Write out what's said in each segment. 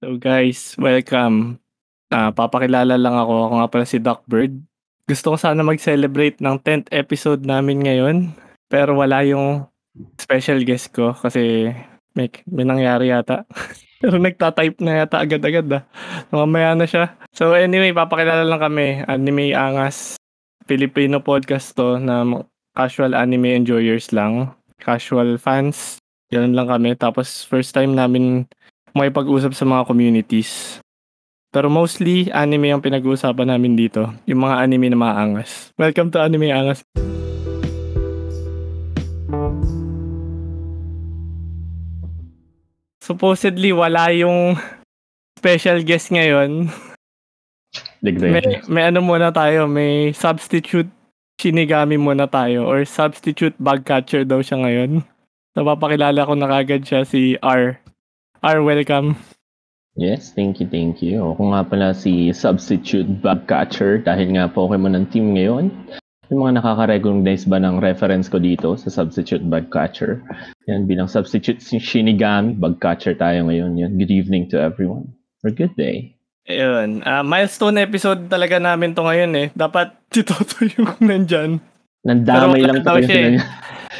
So guys, welcome. Ah, papakilala lang ako. Ako nga pala si Doc Bird. Gusto ko sana mag-celebrate ng 10th episode namin ngayon. Pero wala yung special guest ko kasi may, may nangyari yata. pero nagtatype na yata agad-agad ah. Mamaya na siya. So anyway, papakilala lang kami. Anime Angas. Filipino podcast to na casual anime enjoyers lang. Casual fans. Ganun lang kami. Tapos first time namin makipag-usap sa mga communities. Pero mostly, anime ang pinag-uusapan namin dito. Yung mga anime na maangas. Welcome to Anime Angas. Supposedly, wala yung special guest ngayon. May, may ano muna tayo, may substitute Shinigami muna tayo or substitute bug catcher daw siya ngayon. Napapakilala ko na kagad siya si R. R, welcome. Yes, thank you, thank you. Ako nga pala si Substitute Bug Catcher dahil nga Pokemon ng team ngayon. Yung mga nakaka-recognize ba ng reference ko dito sa Substitute Bug Catcher? Yan, bilang Substitute Shinigami, Bug Catcher tayo ngayon. Yan, good evening to everyone. Or good day. Ayun. Uh, milestone episode talaga namin to ngayon eh. Dapat si Toto yung nandyan. Nandamay lang talaga siya. Eh.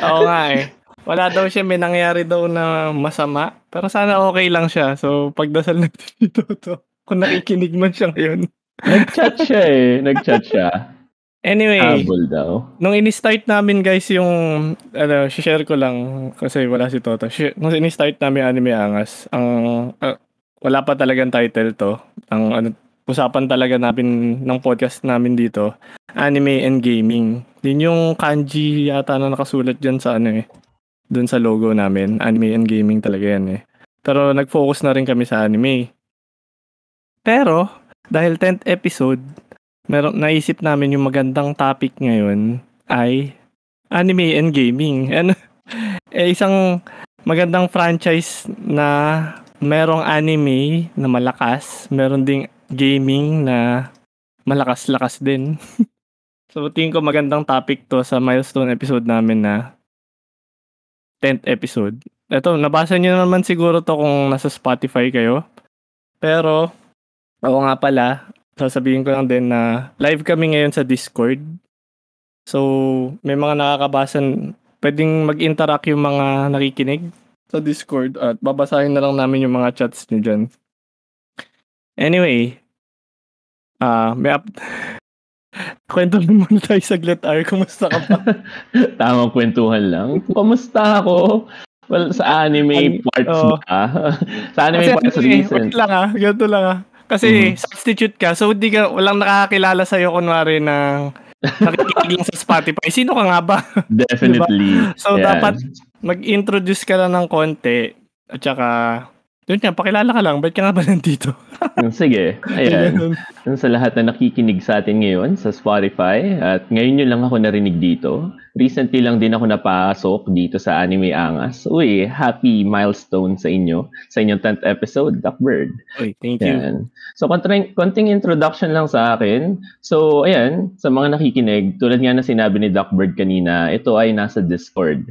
Oo nga eh. Wala daw siya, may nangyari daw na masama. Pero sana okay lang siya. So, pagdasal natin si Toto. Kung nakikinig man siya ngayon. Nag-chat siya eh. Nag-chat siya. Anyway, Habol daw. nung ini-start namin guys yung, ano, share ko lang kasi wala si Toto. Nung ini-start namin Anime Angas, ang, uh, wala pa talagang title to. Ang, ano, usapan talaga namin ng podcast namin dito, anime and gaming. Din yung kanji yata na nakasulat dyan sa ano eh, dun sa logo namin. Anime and gaming talaga yan eh. Pero nag-focus na rin kami sa anime. Pero, dahil 10th episode, meron naisip namin yung magandang topic ngayon ay anime and gaming. And eh, isang magandang franchise na merong anime na malakas, meron ding gaming na malakas-lakas din. so tingin ko magandang topic to sa milestone episode namin na 10th episode. Ito, nabasa niyo naman siguro to kung nasa Spotify kayo. Pero, ako nga pala, sasabihin ko lang din na live kami ngayon sa Discord. So, may mga nakakabasan, pwedeng mag-interact yung mga nakikinig sa Discord at babasahin na lang namin yung mga chats niyo dyan. Anyway, ah uh, may up... Kwento lang muna tayo saglit, R. Kumusta ka pa? Tamang kwentuhan lang. Kumusta ako? Well, sa anime An- parts oh. ba? sa anime Kasi, parts anime, recent. Wait lang ah. Ganito lang ah. Kasi mm-hmm. substitute ka. So, hindi ka, walang nakakakilala sa'yo kunwari ng nakikinig lang sa Spotify. Sino ka nga ba? Definitely. diba? So, yeah. dapat mag-introduce ka lang ng konti. At saka, yun nga, pakilala ka lang. Ba't ka nga ba nandito? Hmm, sige. Ayan. Sa lahat na nakikinig sa atin ngayon sa Spotify. At ngayon yun lang ako narinig dito. Recently lang din ako napasok dito sa Anime Angas. Uy, happy milestone sa inyo. Sa inyong 10th episode, Duckbird. Uy, thank you. Ayan. So, konting, konting introduction lang sa akin. So, ayan, sa mga nakikinig, tulad nga na sinabi ni Duckbird kanina, ito ay nasa Discord.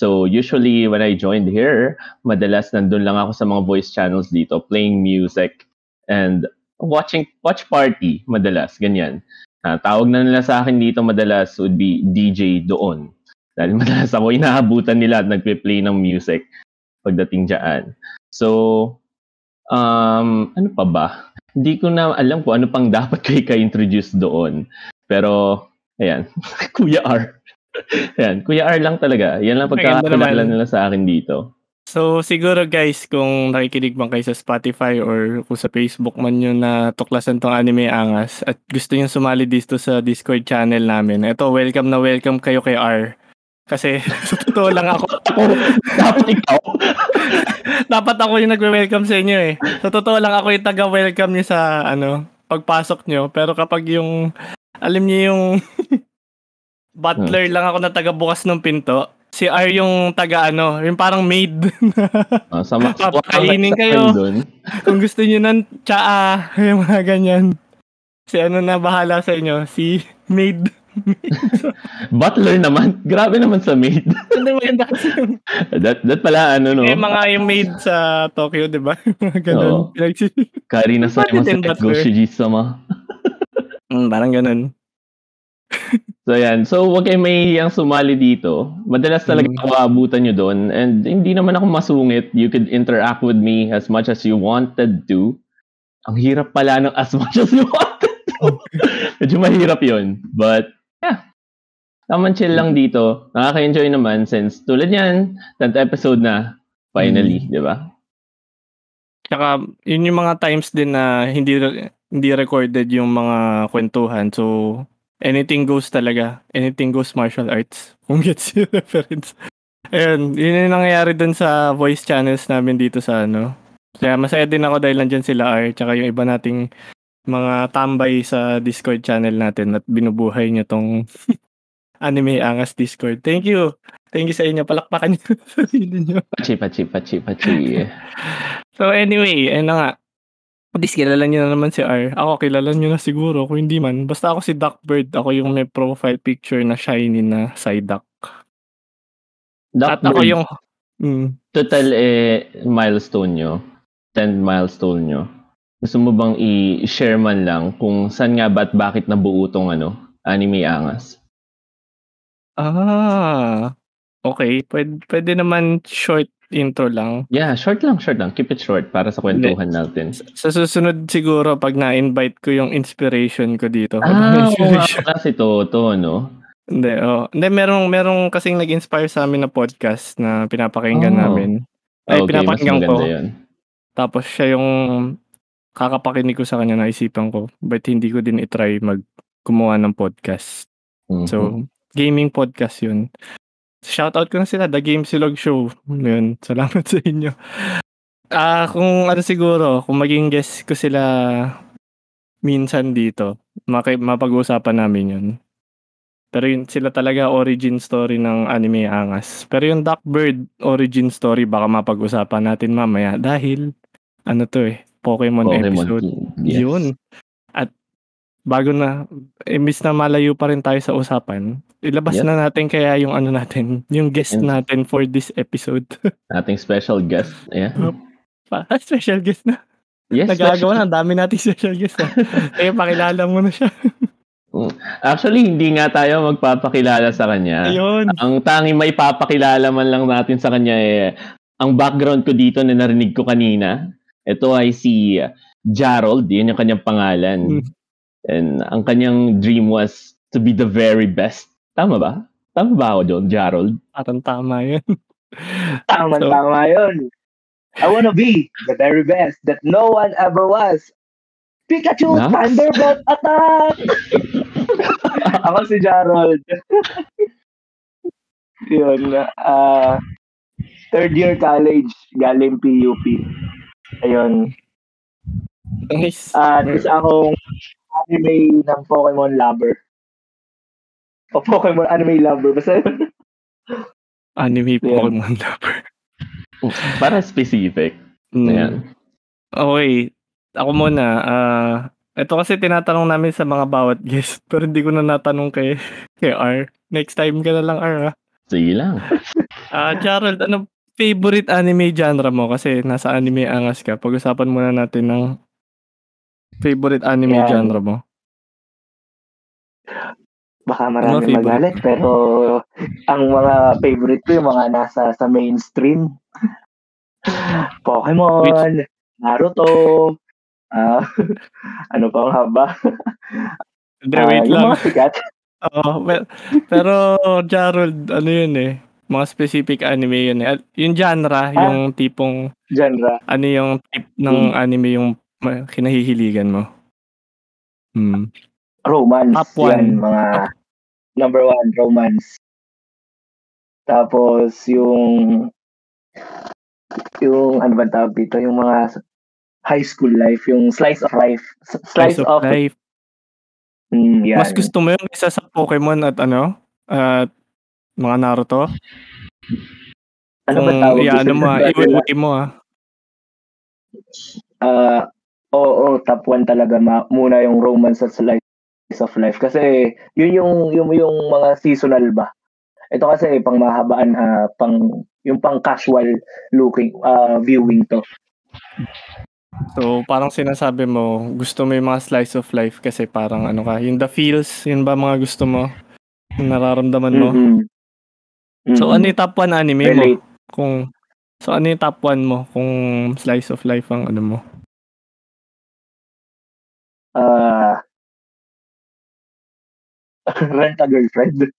So usually when I joined here, madalas nandun lang ako sa mga voice channels dito, playing music and watching watch party madalas, ganyan. Uh, tawag na nila sa akin dito madalas would be DJ doon. Dahil madalas ako inaabutan nila at nagpe-play ng music pagdating diyan. So um ano pa ba? Hindi ko na alam kung ano pang dapat ko i-introduce doon. Pero ayan, Kuya R. Yan, Kuya R lang talaga. Yan lang pagkakakilala nila sa akin dito. So, siguro guys, kung nakikinig man kayo sa Spotify or kung sa Facebook man nyo na tuklasan tong anime angas at gusto nyo sumali dito sa Discord channel namin, ito, welcome na welcome kayo kay R. Kasi sa totoo lang ako. Dapat ikaw. Dapat ako yung nagwe-welcome sa inyo eh. Sa totoo lang ako yung taga-welcome niyo sa ano, pagpasok nyo. Pero kapag yung, alam niyo yung Butler hmm. lang ako na taga bukas ng pinto. Si R yung taga ano, yung parang maid. uh, sa ma- Papakainin kayo. Kung gusto niyo ng tsaa, yung mga ganyan. Si ano na bahala sa inyo, si maid. Butler naman. Grabe naman sa maid. Hindi maganda kasi yung, that, that pala, ano, no? eh, mga yung maid sa Tokyo, di ba? Mga ganun. Oo. Pinagsi- Karina sa mga sa Butler? Goshiji-sama. Mm, parang ganun. So, yan. So, wag kayo mahihiyang sumali dito. Madalas talaga Mm. ako aabutan nyo doon. And hindi naman ako masungit. You could interact with me as much as you wanted to. Ang hirap pala ng as much as you wanted to. Medyo mahirap yon But, yeah. Naman chill lang dito. Nakaka-enjoy naman since tulad yan, 10th episode na. Finally, di ba? Tsaka, yun yung mga times din na hindi hindi recorded yung mga kwentuhan. So, anything goes talaga. Anything goes martial arts. Kung gets yung reference. Ayun, yun yung nangyayari dun sa voice channels namin dito sa ano. Kaya masaya din ako dahil nandyan sila R, tsaka yung iba nating mga tambay sa Discord channel natin at binubuhay niyo tong anime angas Discord. Thank you. Thank you sa inyo. Palakpakan niyo sa sarili niyo. Pachi, pachi, pachi, pachi. So anyway, ayun na nga. At least kilala niyo na naman si R. Ako kilala niyo na siguro. Kung hindi man. Basta ako si Duckbird. Ako yung may profile picture na shiny na Psyduck. At ako Duckbird, yung... Mm, total eh, milestone nyo. 10 milestone nyo. Gusto mo bang i-share man lang kung saan nga ba at bakit nabuo tong ano, anime angas? ah, okay. Pwede, pwede naman short intro lang. Yeah, short lang, short lang. Keep it short para sa kwentuhan natin. Sa susunod siguro pag na-invite ko yung inspiration ko dito. Ah, oo nga inspiration? pala si Toto, no? Hindi, oh. Hindi, merong, merong kasing nag-inspire sa amin na podcast na pinapakinggan Oh. namin. Ay, okay, pinapakinggan ko. yun. Tapos siya yung kakapakinig ko sa kanya naisipan ko, but hindi ko din itry mag gumawa ng podcast. Mhm. So, gaming podcast yun. Shoutout ko na sila, The Game Silog Show. Yun, salamat sa inyo. Ah, kung ano siguro, kung maging guest ko sila minsan dito, maki- mapag-uusapan namin yun. Pero yun, sila talaga origin story ng anime angas. Pero yung Duckbird origin story, baka mapag-usapan natin mamaya dahil, ano to eh, Pokemon, Pokemon episode. Yes. Yun. Bago na, imbis na malayo pa rin tayo sa usapan, ilabas Yep. na natin kaya yung ano natin, yung guest And- natin for this episode. Ating special guest. Yeah. Pa- special guest na. Yes, Nagagawa na, ang dami nating special guest na. Kaya pakilala mo na siya. Actually, hindi nga tayo magpapakilala sa kanya. Ayun. Ang tanging may papakilala man lang natin sa kanya eh, ang background ko dito na narinig ko kanina, ito ay si Jarold, yun yung kanyang pangalan. Hmm. And ang kanyang dream was to be the very best. Tama ba? Tama ba ako doon, Jarold? Parang tama yun. Tama, So- tama yun. I wanna be the very best that no one ever was. Pikachu, Nice. Thunderbolt attack! Ako si Jarold. Yun. ah third year college, galing PUP. Ayun. Nice. At isa akong anime ng Pokemon lover. O Pokemon anime lover. Basta yun. Anime Yeah. Pokemon lover. Para specific. Mm. Ayan. Okay. Ako muna. ah ito kasi tinatanong namin sa mga bawat guest, pero hindi ko na natanong kay, kay R. Next time ka na lang, R. ah. Sige lang. Ah, Gerald, ano favorite anime genre mo? Kasi nasa anime angas ka. Pag-usapan muna natin ng favorite anime Yan. genre mo. baka Mga marami magalit pero ang mga favorite ko yung mga nasa sa mainstream Pokemon Naruto ah ano pa nga ba Hindi, Ah, wait lang. mga sikat Oo, pe- pero Gerald, ano yun eh? Mga specific anime yun eh. Yung genre, yung tipong, genre ano yung type ng anime yung ma- kinahihiligan mo. Hmm. romance Top one. yan mga number one romance tapos yung yung ano ba tawag dito yung mga high school life yung slice of life S- slice, Slice of of, life. Mm, yan. Mas gusto mo yung isa sa Pokemon at ano? At mga Naruto? ano ba Kung tawag iya, ano mo iwi mo ah. Ah, oo, top one talaga ma- muna yung romance at slice of life kasi yun yung yung yung mga seasonal ba. Ito kasi pang mahabaan uh, pang yung pang casual looking uh, viewing to. So, parang sinasabi mo, gusto mo yung mga slice of life kasi parang ano ka, yung the feels, yun ba mga gusto mo? Yung nararamdaman mo? Mm-hmm. Mm-hmm. So, ano yung top 1 anime Relate. mo? Kung, so, ano yung top 1 mo kung slice of life ang ano mo? Uh, rent a girlfriend.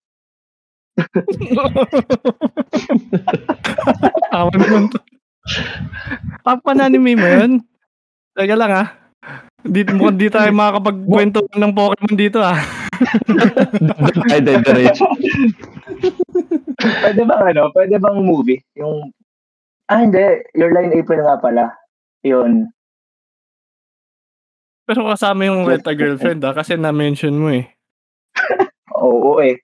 Awan naman to. Top 1 anime mo yun? Teka lang ah. Di, mukhang di tayo makakapagkwento ng Pokemon dito ah. Ay, diretso. pwede bang ano? Pwede bang movie? Yung, ah hindi. Your Line April nga pala. Yun. Pero kasama yung Red a Girlfriend ah, kasi na-mention mo eh. Oo, eh.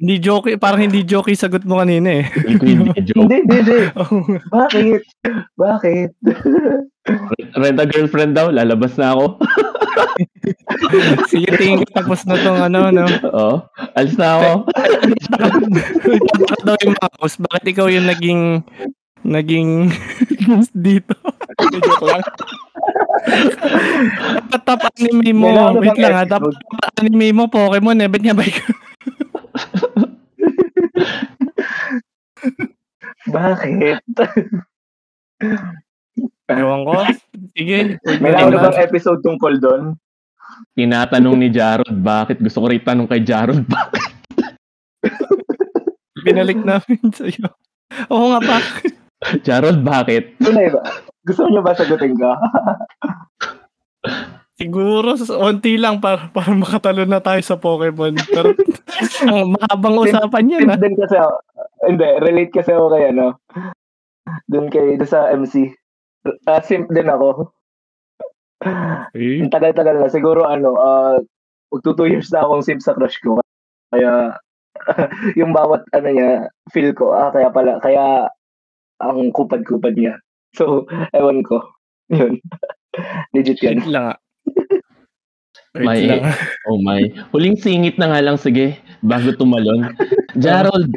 Hindi joke, parang hindi joke yung sagot mo kanina eh. Hindi, joke. Hindi, hindi, hindi. Bakit? Bakit? Rent a girlfriend daw, lalabas na ako. Sige, tingin ko tapos na tong ano, no? Oo. Alis na ako. Tatak daw yung mouse. Bakit ikaw yung naging naging guest dito? Joke lang. Dapat top anime mo. Kailangan Wait lang ha. Dapat top anime mo, Pokemon eh. Ba't nga ba ikaw? Bakit? Ewan ko. Sige. May nauna bang episode tungkol doon? Tinatanong ni Jarod, bakit? Gusto ko rin tanong kay Jarod, bakit? Binalik namin sa'yo. Oo nga pa. Jarod, bakit? Tunay ba? Gusto niyo ba sagutin ka? Siguro, onti lang para, para makatalo na tayo sa Pokemon. Pero ang mahabang usapan yan. Since ah. din kasi hindi, relate kasi ako kay ano, dun kay, dun sa MC. Uh, simp din ako. Eh, Ang tagal-tagal na. Siguro ano, uh, magto two years na akong simp sa crush ko. Kaya, yung bawat ano niya, feel ko, ah, kaya pala, kaya ang kupad-kupad niya. So, ewan ko. Yun. Legit yan. Wait lang ah. May- lang. Oh my. Huling singit na nga lang, sige, bago tumalon. Jarod,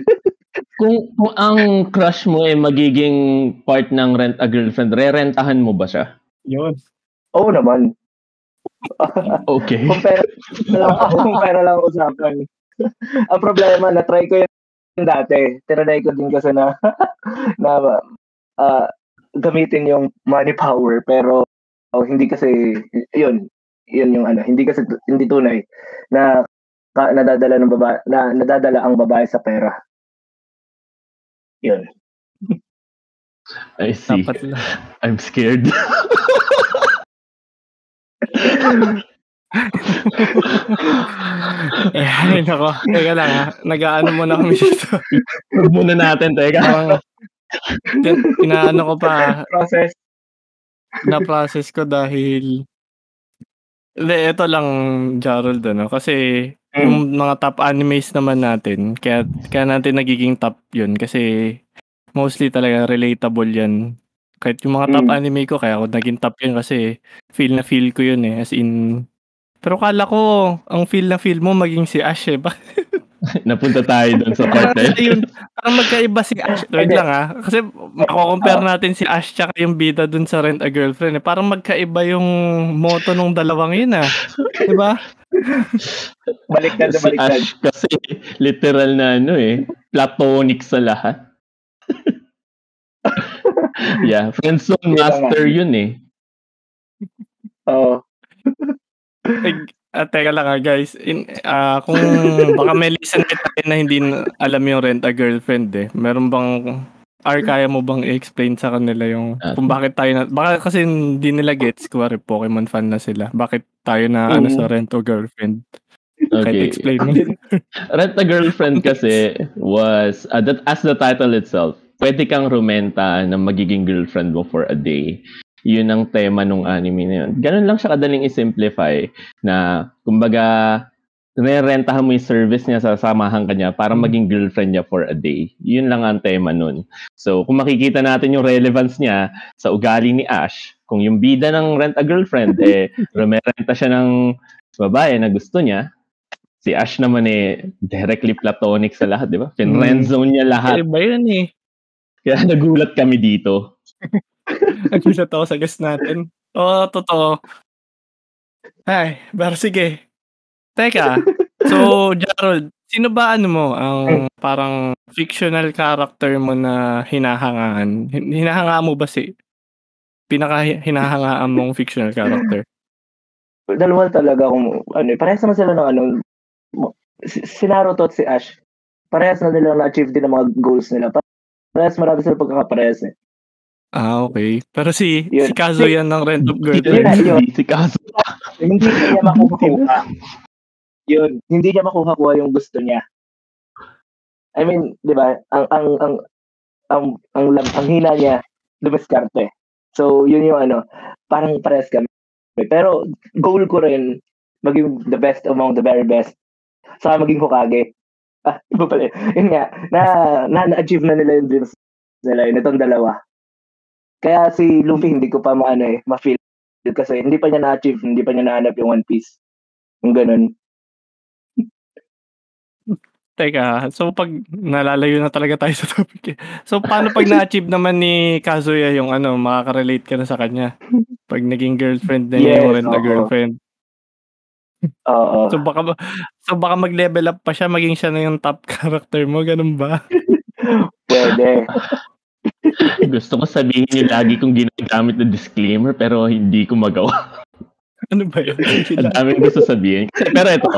kung, kung ang crush mo ay magiging part ng Rent a Girlfriend, re-rentahan mo ba siya? Yun. Oo naman. Okay. Kung pera lang, kung pera lang usapan. ang problema, na-try ko yun dati. Tinanay ko din kasi na, na ah, gamitin yung money power pero oh, hindi kasi yun yun yung ano hindi kasi hindi tunay na ka, nadadala ng babae na nadadala ang babae sa pera yun I see. Dapat lang. I'm scared. Eh, ay, nako. Teka lang ha. Nag-ano muna kami dito. Huwag muna natin, teka. Parang, tin- inaano ko pa, process na-process ko dahil hindi, ito lang, Gerald, ano, kasi yung mga top animes naman natin, kaya, kaya natin nagiging top yun, kasi mostly talaga relatable yan. Kahit yung mga top Mm. anime ko, kaya ako naging top yun kasi feel na feel ko yun eh, as in, pero kala ko, ang feel na feel mo maging si Ash eh. Napunta tayo doon sa part na yun. Parang magkaiba si Ash. Wait lang ah. Kasi mako-compare natin si Ash tsaka yung bida dun sa Rent a Girlfriend. Eh. Parang magkaiba yung motto nung dalawang yun ah. Diba? baliktad na Si baliktad Ash kasi literal na ano eh, platonic sa lahat. yeah, friendzone master yun eh. oo Eh, ah, teka lang ah, guys. In, ah, kung baka may listener tayo na hindi alam yung Rent a Girlfriend eh. Meron bang or kaya mo bang i-explain sa kanila yung kung bakit tayo na baka kasi hindi nila gets kuwari Pokemon fan na sila bakit tayo na ano sa Rent a Girlfriend kahit Okay. explain mo Rent a Girlfriend kasi was, uh, that, as the title itself, pwede kang rumenta na magiging girlfriend mo for a day. Yun ang tema nung anime na yun. Ganun lang siya kadaling i-simplify na, kumbaga, nirentahan mo yung service niya, sasamahan ka niya para Mm. maging girlfriend niya for a day. Yun lang ang tema nun. So, kung makikita natin yung relevance niya sa ugali ni Ash, kung yung bida ng Rent a Girlfriend, eh, rumerenta siya ng babae na gusto niya. Si Ash naman eh, directly platonic sa lahat, di ba? Fin-friendzone niya lahat. Iba yun eh. Kaya nagulat kami dito. Nagulat ako sa guest natin. Oo, totoo. Ay, pero sige. Teka, so Jarrod, sino ba ano mo ang parang fictional character mo na hinahangaan? Hin- Hinahanga mo ba si pinaka hinahangaan mong fictional character? Dalawa talaga kung ano, eh, parehas naman sila ng ano, si Naruto at si Ash. Parehas na nila na-achieve din ang mga goals nila. Parehas marami sila pagkakaparehas eh. Ah, okay. Pero si si Yun. Kazuya ng Rent of Yun Girlfriend. na, yun. Si Kaso. hindi niya makukuha. Yun, hindi niya makuha yung gusto niya. I mean, 'di ba? Ang ang ang ang ang, ang, ang hina niya dumiskarte. So, yun yung ano, parang pares kami. Pero goal ko rin maging the best among the very best. Saka maging Hokage. Ah, iba pala. yun. Yun nga, na, na, na-achieve na nila yung dreams nila yun, itong dalawa. Kaya si Luffy hindi ko pa maano eh, ma-feel kasi hindi pa niya na-achieve, hindi pa niya nahanap yung One Piece. Yung ganun. Teka, so pag nalalayo na talaga tayo sa topic eh. So paano pag na-achieve naman ni Kazuya yung ano, makaka-relate ka na sa kanya? Pag naging girlfriend na Yes, yung na girlfriend. Oo. So baka ba- so baka mag-level up pa siya, maging siya na yung top character mo, ganun ba? Pwede. Gusto ko sabihin yung lagi kong ginagamit na disclaimer pero hindi ko magawa. Ano ba yun? Ang daming gusto sabihin. Pero ito,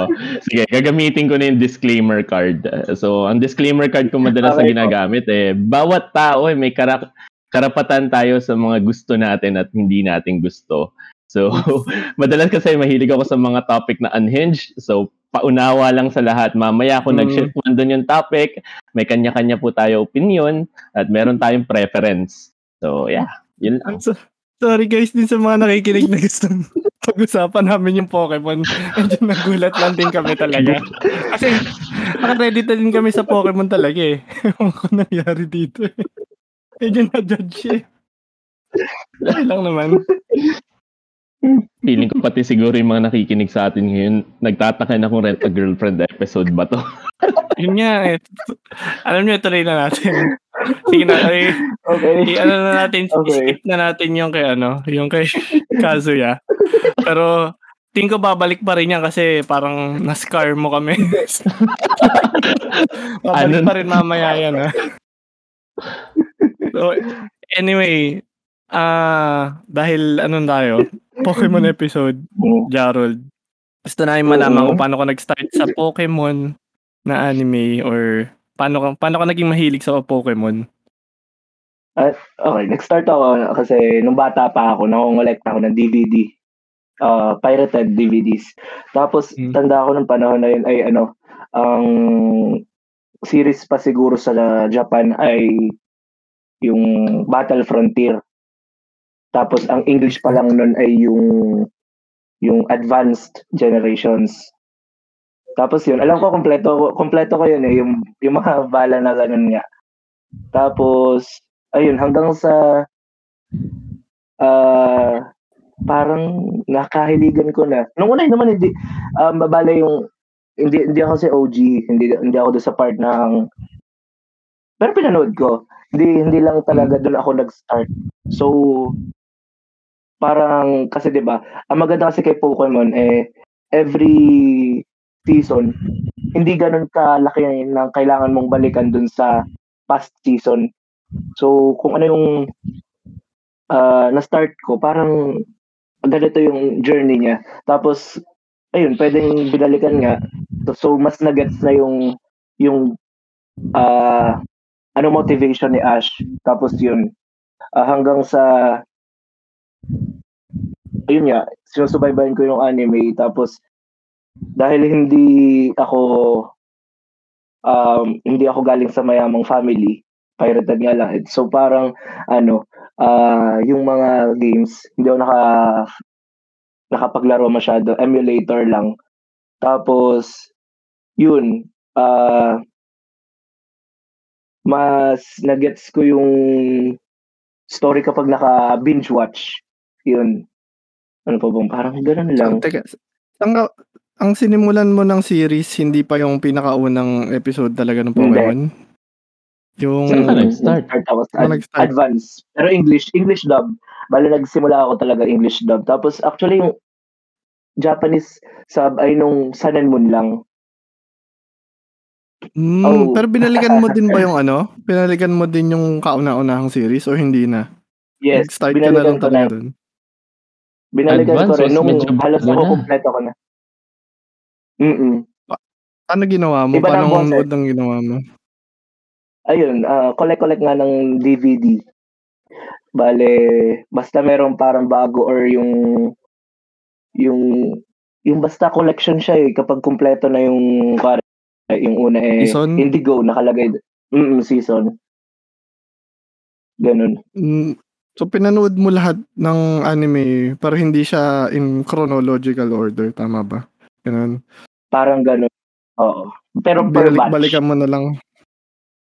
sige, gagamitin ko na yung disclaimer card. So, ang disclaimer card ko madalas na ginagamit eh, bawat tao eh, may kara- karapatan tayo sa mga gusto natin at hindi natin gusto. So, madalas kasi mahilig ako sa mga topic na unhinged. So, paunawa lang sa lahat. Mamaya kung Mm. nag-shift man doon yung topic, may kanya-kanya po tayo opinion at meron tayong preference. So, yeah. Yun lang. So, sorry guys din sa mga nakikinig na gusto pag-usapan namin yung Pokemon. Medyo nagulat lang din kami talaga. Kasi naka-ready na din kami sa Pokemon talaga eh. Ewan ko nangyari dito eh. Medyo na-judge eh. Okay lang naman. Feeling ko pati siguro yung mga nakikinig sa atin ngayon, nagtataka na kung Rent a Girlfriend episode ba to. Yun nga eh. Alam niyo, tuloy na natin. Sige na, ay, Okay. i- ano na natin, Okay. skip na natin yung kay ano, yung kay Kazuya. Pero, tingin ko babalik pa rin yan kasi parang na-scar mo kami. babalik Ano? pa rin mamaya yan ha. So, anyway, ah dahil ano tayo, Pokemon episode, Jarold. Gusto namin malaman kung paano ka nag-start sa Pokemon na anime or paano ka, paano ka naging mahilig sa Pokemon? Okay, nag-start ako kasi nung bata pa ako, nakongolect ako ng DVD. Uh, pirated DVDs. Tapos, Hmm. tanda ako ng panahon na yun ay ano, ang series pa siguro sa Japan ay yung Battle Frontier. Tapos, ang English pa lang nun ay yung yung Advanced Generations. Tapos yun, alam ko kompleto ko kompleto ko yun eh, yung yung mga bala na ganun nga. Tapos ayun hanggang sa ah parang nakahiligan ko na. Nung una naman hindi um, babala yung hindi hindi ako si OG, hindi hindi ako doon sa part ng pero pinanood ko. Hindi hindi lang talaga doon ako nag-start. So parang kasi 'di ba, ang maganda kasi kay Pokemon eh every season hindi ganun kalaki ng kailangan mong balikan dun sa past season. So kung ano yung ah, na-start ko, parang ganito yung journey niya. Tapos ayun, pwedeng binalikan nga. So, so mas nagets na yung yung ah ano motivation ni Ash. Tapos yun ah, hanggang sa ayun nga, sinusubaybayan ko yung anime tapos dahil hindi ako um, hindi ako galing sa mayamang family, pirated nga lang. So parang ano, ah yung mga games, hindi ako naka nakapaglaro masyado, emulator lang. Tapos yun, ah mas nagets ko yung story kapag naka binge watch. Yun. Ano pa bang parang ganun lang. So, teka, Ang, ang sinimulan mo ng series, hindi pa yung pinakaunang episode talaga ng Pokemon? Yung... Saan ka nag-start? Start ako sa Saan nag-start? advance. Pero English, English dub. Bali nagsimula ako talaga English dub. Tapos actually yung Japanese sub ay nung Sun and Moon lang. Mm, Oh. Pero binalikan mo din ba yung ano? Binalikan mo din yung kauna-unahang series o hindi na? Yes, Nag-start ka na lang binalikan ko na. talaga dun. Binalikan ko rin nung medyo halos ako na. kompleto ko na. Mm Ano ginawa mo? Iba Paano ang boses. nood ang ginawa mo? Ayun, ah, collect-collect nga ng DVD. Bale, basta meron parang bago or yung yung yung basta collection siya eh kapag kumpleto na yung yung una eh Season? Indigo nakalagay mm season. Ganun. Mm, so pinanood mo lahat ng anime pero hindi siya in chronological order, tama ba? Ganun. Parang ganun. Oo. Pero per batch. Binalik-balikan mo na lang.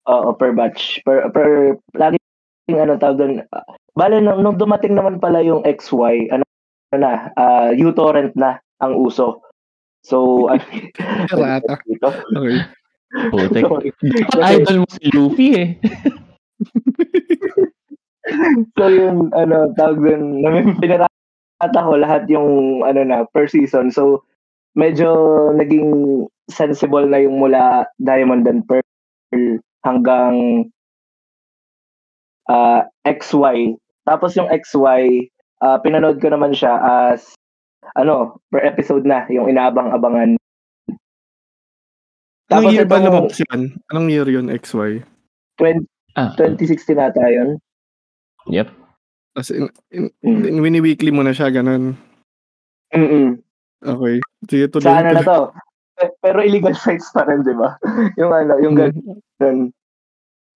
Oo, per batch. Per, per, lagi ano tawag doon. ah, bale, nung, nung dumating naman pala yung XY, ano, ano na, ah, uTorrent na ang uso. So, ano, dito. Okay. Putek. Idol mo si Luffy eh. so, yun, ano, tawag doon, pinarata ko lahat yung, ano na, per season. So, medyo naging sensible na yung mula Diamond and Pearl hanggang ah, XY. Tapos yung XY, ah, pinanood ko naman siya as ano, per episode na, yung inaabang-abangan. Anong year ba itong lumabas yun? Anong year yun, XY? 20, Ah, 2016 nata yun. Yep. As in, in, Mm. in wini-weekly mo na siya, ganun. Mm-mm. Okay. Sige, tuloy. Sa ano na to? Pe- Pero illegal sites pa rin, di ba? yung ano, yung Mm. ganun.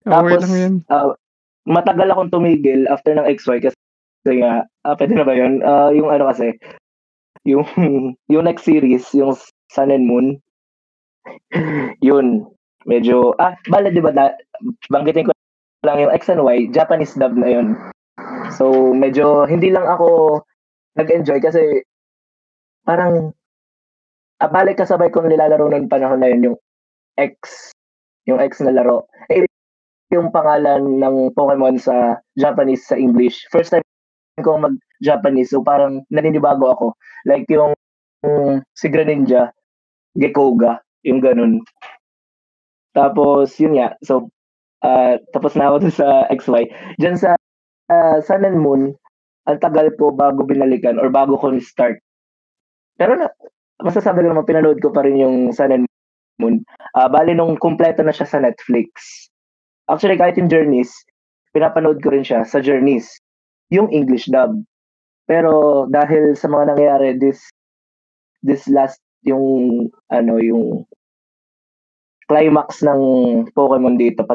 Okay Tapos, lang yan. ah, matagal akong tumigil after ng XY kasi nga, ah, pwede na ba yun? Ah, yung ano kasi, yung, yung next series, yung Sun and Moon, yun, medyo, ah, bala di ba, banggitin ko lang yung X and Y, Japanese dub na yun. So, medyo, hindi lang ako nag-enjoy kasi, parang, ah, balik kasabay kong nilalaro noong panahon na yun, yung X, yung X na laro. Eh, yung pangalan ng Pokemon sa Japanese sa English. First time ko mag-Japanese, so parang naninibago ako. Like yung um, si Greninja, Gekkoga, yung ganun. Tapos, yun nga. So, ah, tapos na ako sa XY. Diyan sa ah, Sun and Moon, ang tagal ko bago binalikan or bago ko start. Pero na, masasabi ko naman, pinanood ko pa rin yung Sun and Moon. Ah, bali nung kumpleto na siya sa Netflix. Actually, kahit yung Journeys, pinapanood ko rin siya sa Journeys. Yung English dub. Pero dahil sa mga nangyayari this this last yung ano yung climax ng Pokemon dito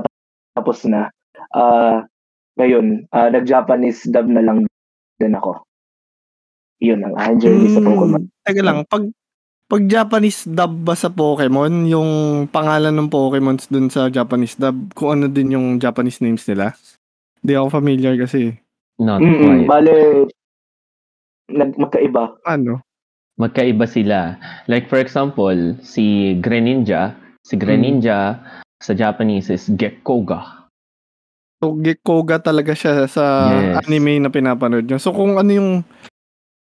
patapos na. Ah ngayon, ah, nag-Japanese dub na lang din ako. Yun ang aking journey sa Hmm, Pokemon. Teka lang, pag pag Japanese dub ba sa Pokemon, yung pangalan ng Pokemons dun sa Japanese dub, kung ano din yung Japanese names nila? Hindi ako familiar kasi. Not Mm-mm, quite. bale, nag magkaiba. Ano? Magkaiba sila. Like for example, si Greninja, si Greninja sa Japanese is Gekkoga. So, Gekkoga talaga siya sa Yes. anime na pinapanood nyo. So, kung ano yung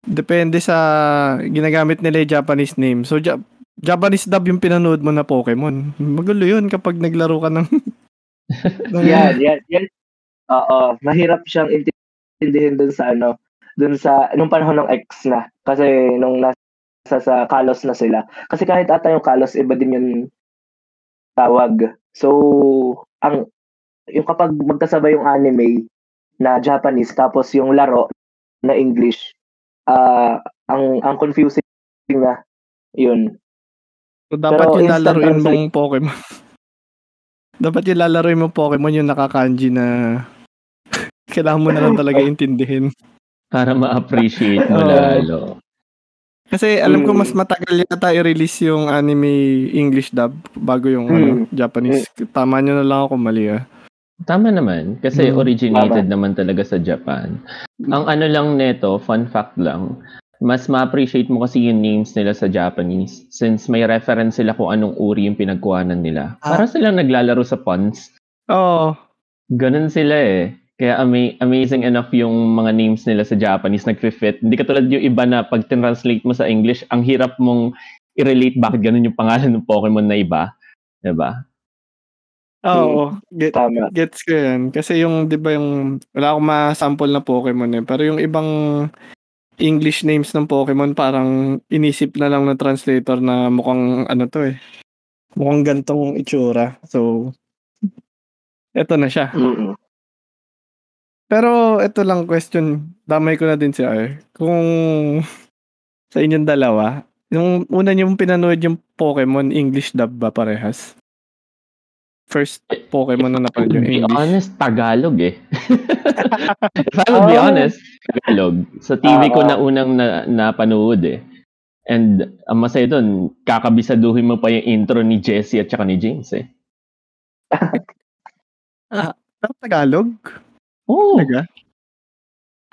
depende sa ginagamit nila yung Japanese name. So, Ja- Japanese dub yung pinanood mo na Pokemon. Magulo yun kapag naglaro ka ng... ng Yan, yan, yan. Oo, mahirap siyang intindihin dun sa ano, dun sa, nung panahon ng X na. Kasi nung nasa sa Kalos na sila. Kasi kahit ata yung Kalos, iba din yung tawag. So, ang, yung kapag magkasabay yung anime na Japanese, tapos yung laro na English, ah ang, ang confusing na, yun. So, dapat Pero yung lalaroin mong Pokemon. dapat yung lalaroin mong Pokemon yung nakakanji na kailangan mo na lang talaga intindihin. Para ma-appreciate mo Oo. lalo. Kasi alam ko Mm. mas matagal yata i-release yung anime English dub bago yung ano, Mm. Japanese. Tama nyo na lang ako mali ah. Tama naman. Kasi Mm, originated naman talaga sa Japan. Ang ano lang neto, fun fact lang, mas ma-appreciate mo kasi yung names nila sa Japanese since may reference sila kung anong uri yung pinagkuhanan nila. Ah. Para silang naglalaro sa puns. Oo. Ganun sila eh. Kaya ama- amazing enough yung mga names nila sa Japanese nagfi-fit. Hindi katulad yung iba na pag translate mo sa English, ang hirap mong i-relate bakit ganun yung pangalan ng Pokemon na iba. 'Di ba? Oo. Get, Tama. gets ko yan. Kasi yung, di ba yung, wala akong ma-sample na Pokemon eh. Pero yung ibang English names ng Pokemon, parang inisip na lang ng translator na mukhang ano to eh. Mukhang gantong itsura. So, eto na siya. Mm-mm. Pero ito lang question, damay ko na din si R. Kung sa inyong dalawa, yung una niyong pinanood yung Pokemon, English dub ba parehas? First Pokemon na napanood To yung be English. honest, Tagalog eh. If I would be Oh. honest, Tagalog. Sa TV ko Ah, na unang na, napanood eh. And ang masaya doon, kakabisaduhin mo pa yung intro ni Jesse at saka ni James eh. Ah, Tagalog? Oh, Talaga?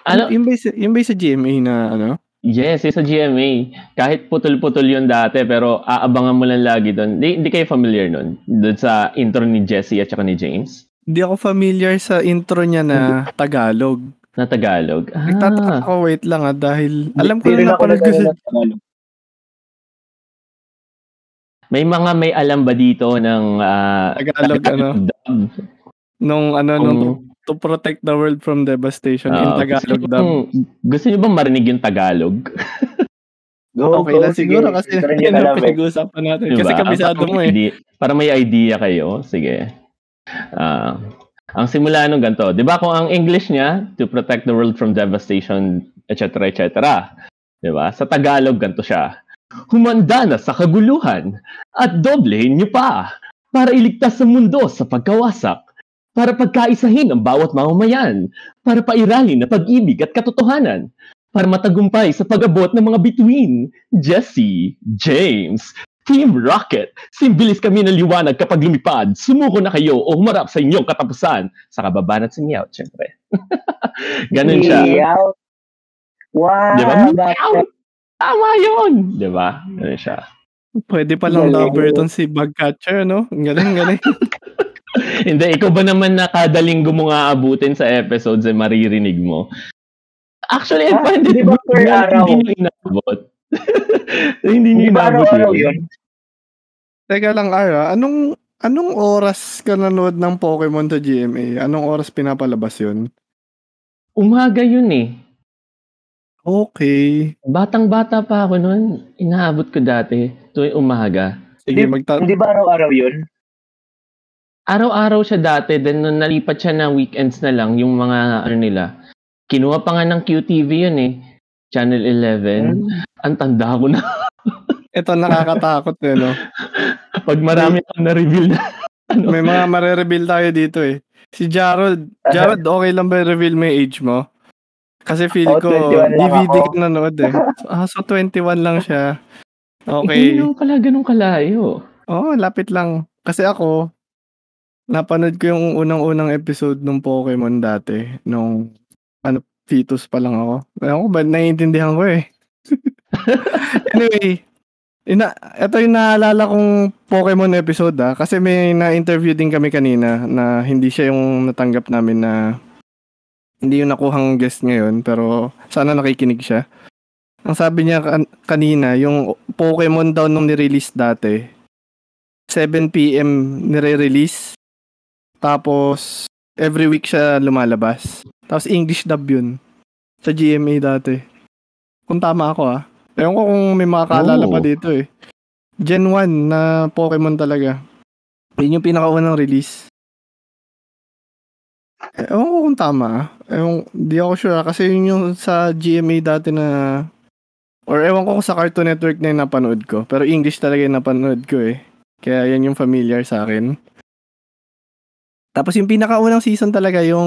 ano? Yung ba, yung ba sa GMA na ano? Yes, sa GMA. Kahit putol-putol yun dati, pero aabangan mo lang lagi doon. Di, di kayo familiar nun? Doon sa intro ni Jesse at saka ni James? Hindi ako familiar sa intro niya na Tagalog. Na Tagalog. Nagtataka Ah, ako, wait lang ah, dahil alam ko na napanood ko sa... Tagalog. may mga may alam ba dito ng ah, Tagalog, ano? dub? Nung ano, nung Kung- to protect the world from devastation in Ah, Tagalog gusto, bang- gusto niyo bang marinig yung Tagalog? Go, Okay go, lang siguro kasi yun yung ang pinag-uusapan natin. Diba? Kasi kabisado mo eh. idea- Para may idea kayo, sige. Ah, ang simula nung ganito, 'di ba kung ang English niya to protect the world from devastation, etc., etc. 'Di ba? Sa Tagalog ganito siya. Humanda na sa kaguluhan at doblehin niyo pa para iligtas ang mundo sa pagkawasak, para pagkaisahin ang bawat mamamayan, para pairalin na pag-ibig at katotohanan, para matagumpay sa pag-abot ng mga bituin. Jesse, James, Team Rocket, simbilis kami ng liwanag kapag lumipad. Sumuko na kayo o humarap sa inyong katapusan. Sa kababan at sa Meow, syempre. Ganun siya. Meow. Wow. Di ba? Meow! bakit? Tama yun! Di ba? Ganun siya. Pwede palang Galing. lover itong si Bugcatcher, no? Ang galing, galing. Hindi, ikaw ba naman na kada linggo mo nga abutin sa episodes eh maririnig mo? Actually, I Ah, find it ba per na araw? Hindi nyo inabot. hindi nyo inabot yun. yun? Teka lang, Ara, anong anong oras ka nanood ng Pokemon sa GMA? Anong oras pinapalabas yun? Umaga yun eh. Okay. Batang-bata pa ako noon. Inaabot ko dati. Tuwing umaga. Sige, magta- Hindi ba araw-araw yun? Araw-araw siya dati. Then nung nalipat siya ng weekends na lang, yung mga ano nila. Kinuha pa nga ng QTV yun eh. Channel 11. Ang tanda ko na. Ito nakakatakot eh, no? Pag marami akong na-reveal na. Ano? May mga mare-reveal tayo dito eh. Si Jarod, Jarod, okay lang ba reveal mo age mo? Kasi feel Oh, ko, 21 lang DVD ako. ka nanood eh. Ah, so 21 lang siya. Hindi Okay. naman pala ganun kalayo. Oo, oh, lapit lang. Kasi ako, napanood ko yung unang-unang episode ng Pokemon dati. Nung, ano, fetus pa lang ako. Ewan ko ba, naiintindihan ko eh. anyway, ina, ito yung naalala kong Pokemon episode ah. Kasi may na-interview din kami kanina na hindi siya yung natanggap namin na hindi yung nakuhang guest ngayon pero sana nakikinig siya. Ang sabi niya kan- kanina, yung Pokemon daw nung nirelease dati, 7pm nire-release. Tapos, every week siya lumalabas. Tapos, English dub yun. Sa GMA dati. Kung tama ako ah. Ewan ko kung may makakaalala Oh. pa dito eh. Gen 1 na Pokemon talaga. Yun yung pinakaunang release. Ewan ko kung tama ah. Ewan, di ako sure ah. Kasi yun yung sa GMA dati na Or ewan ko kung sa Cartoon Network na yung napanood ko. Pero English talaga yung napanood ko eh. Kaya yan yung familiar sa akin. Tapos yung pinakaunang season talaga, yung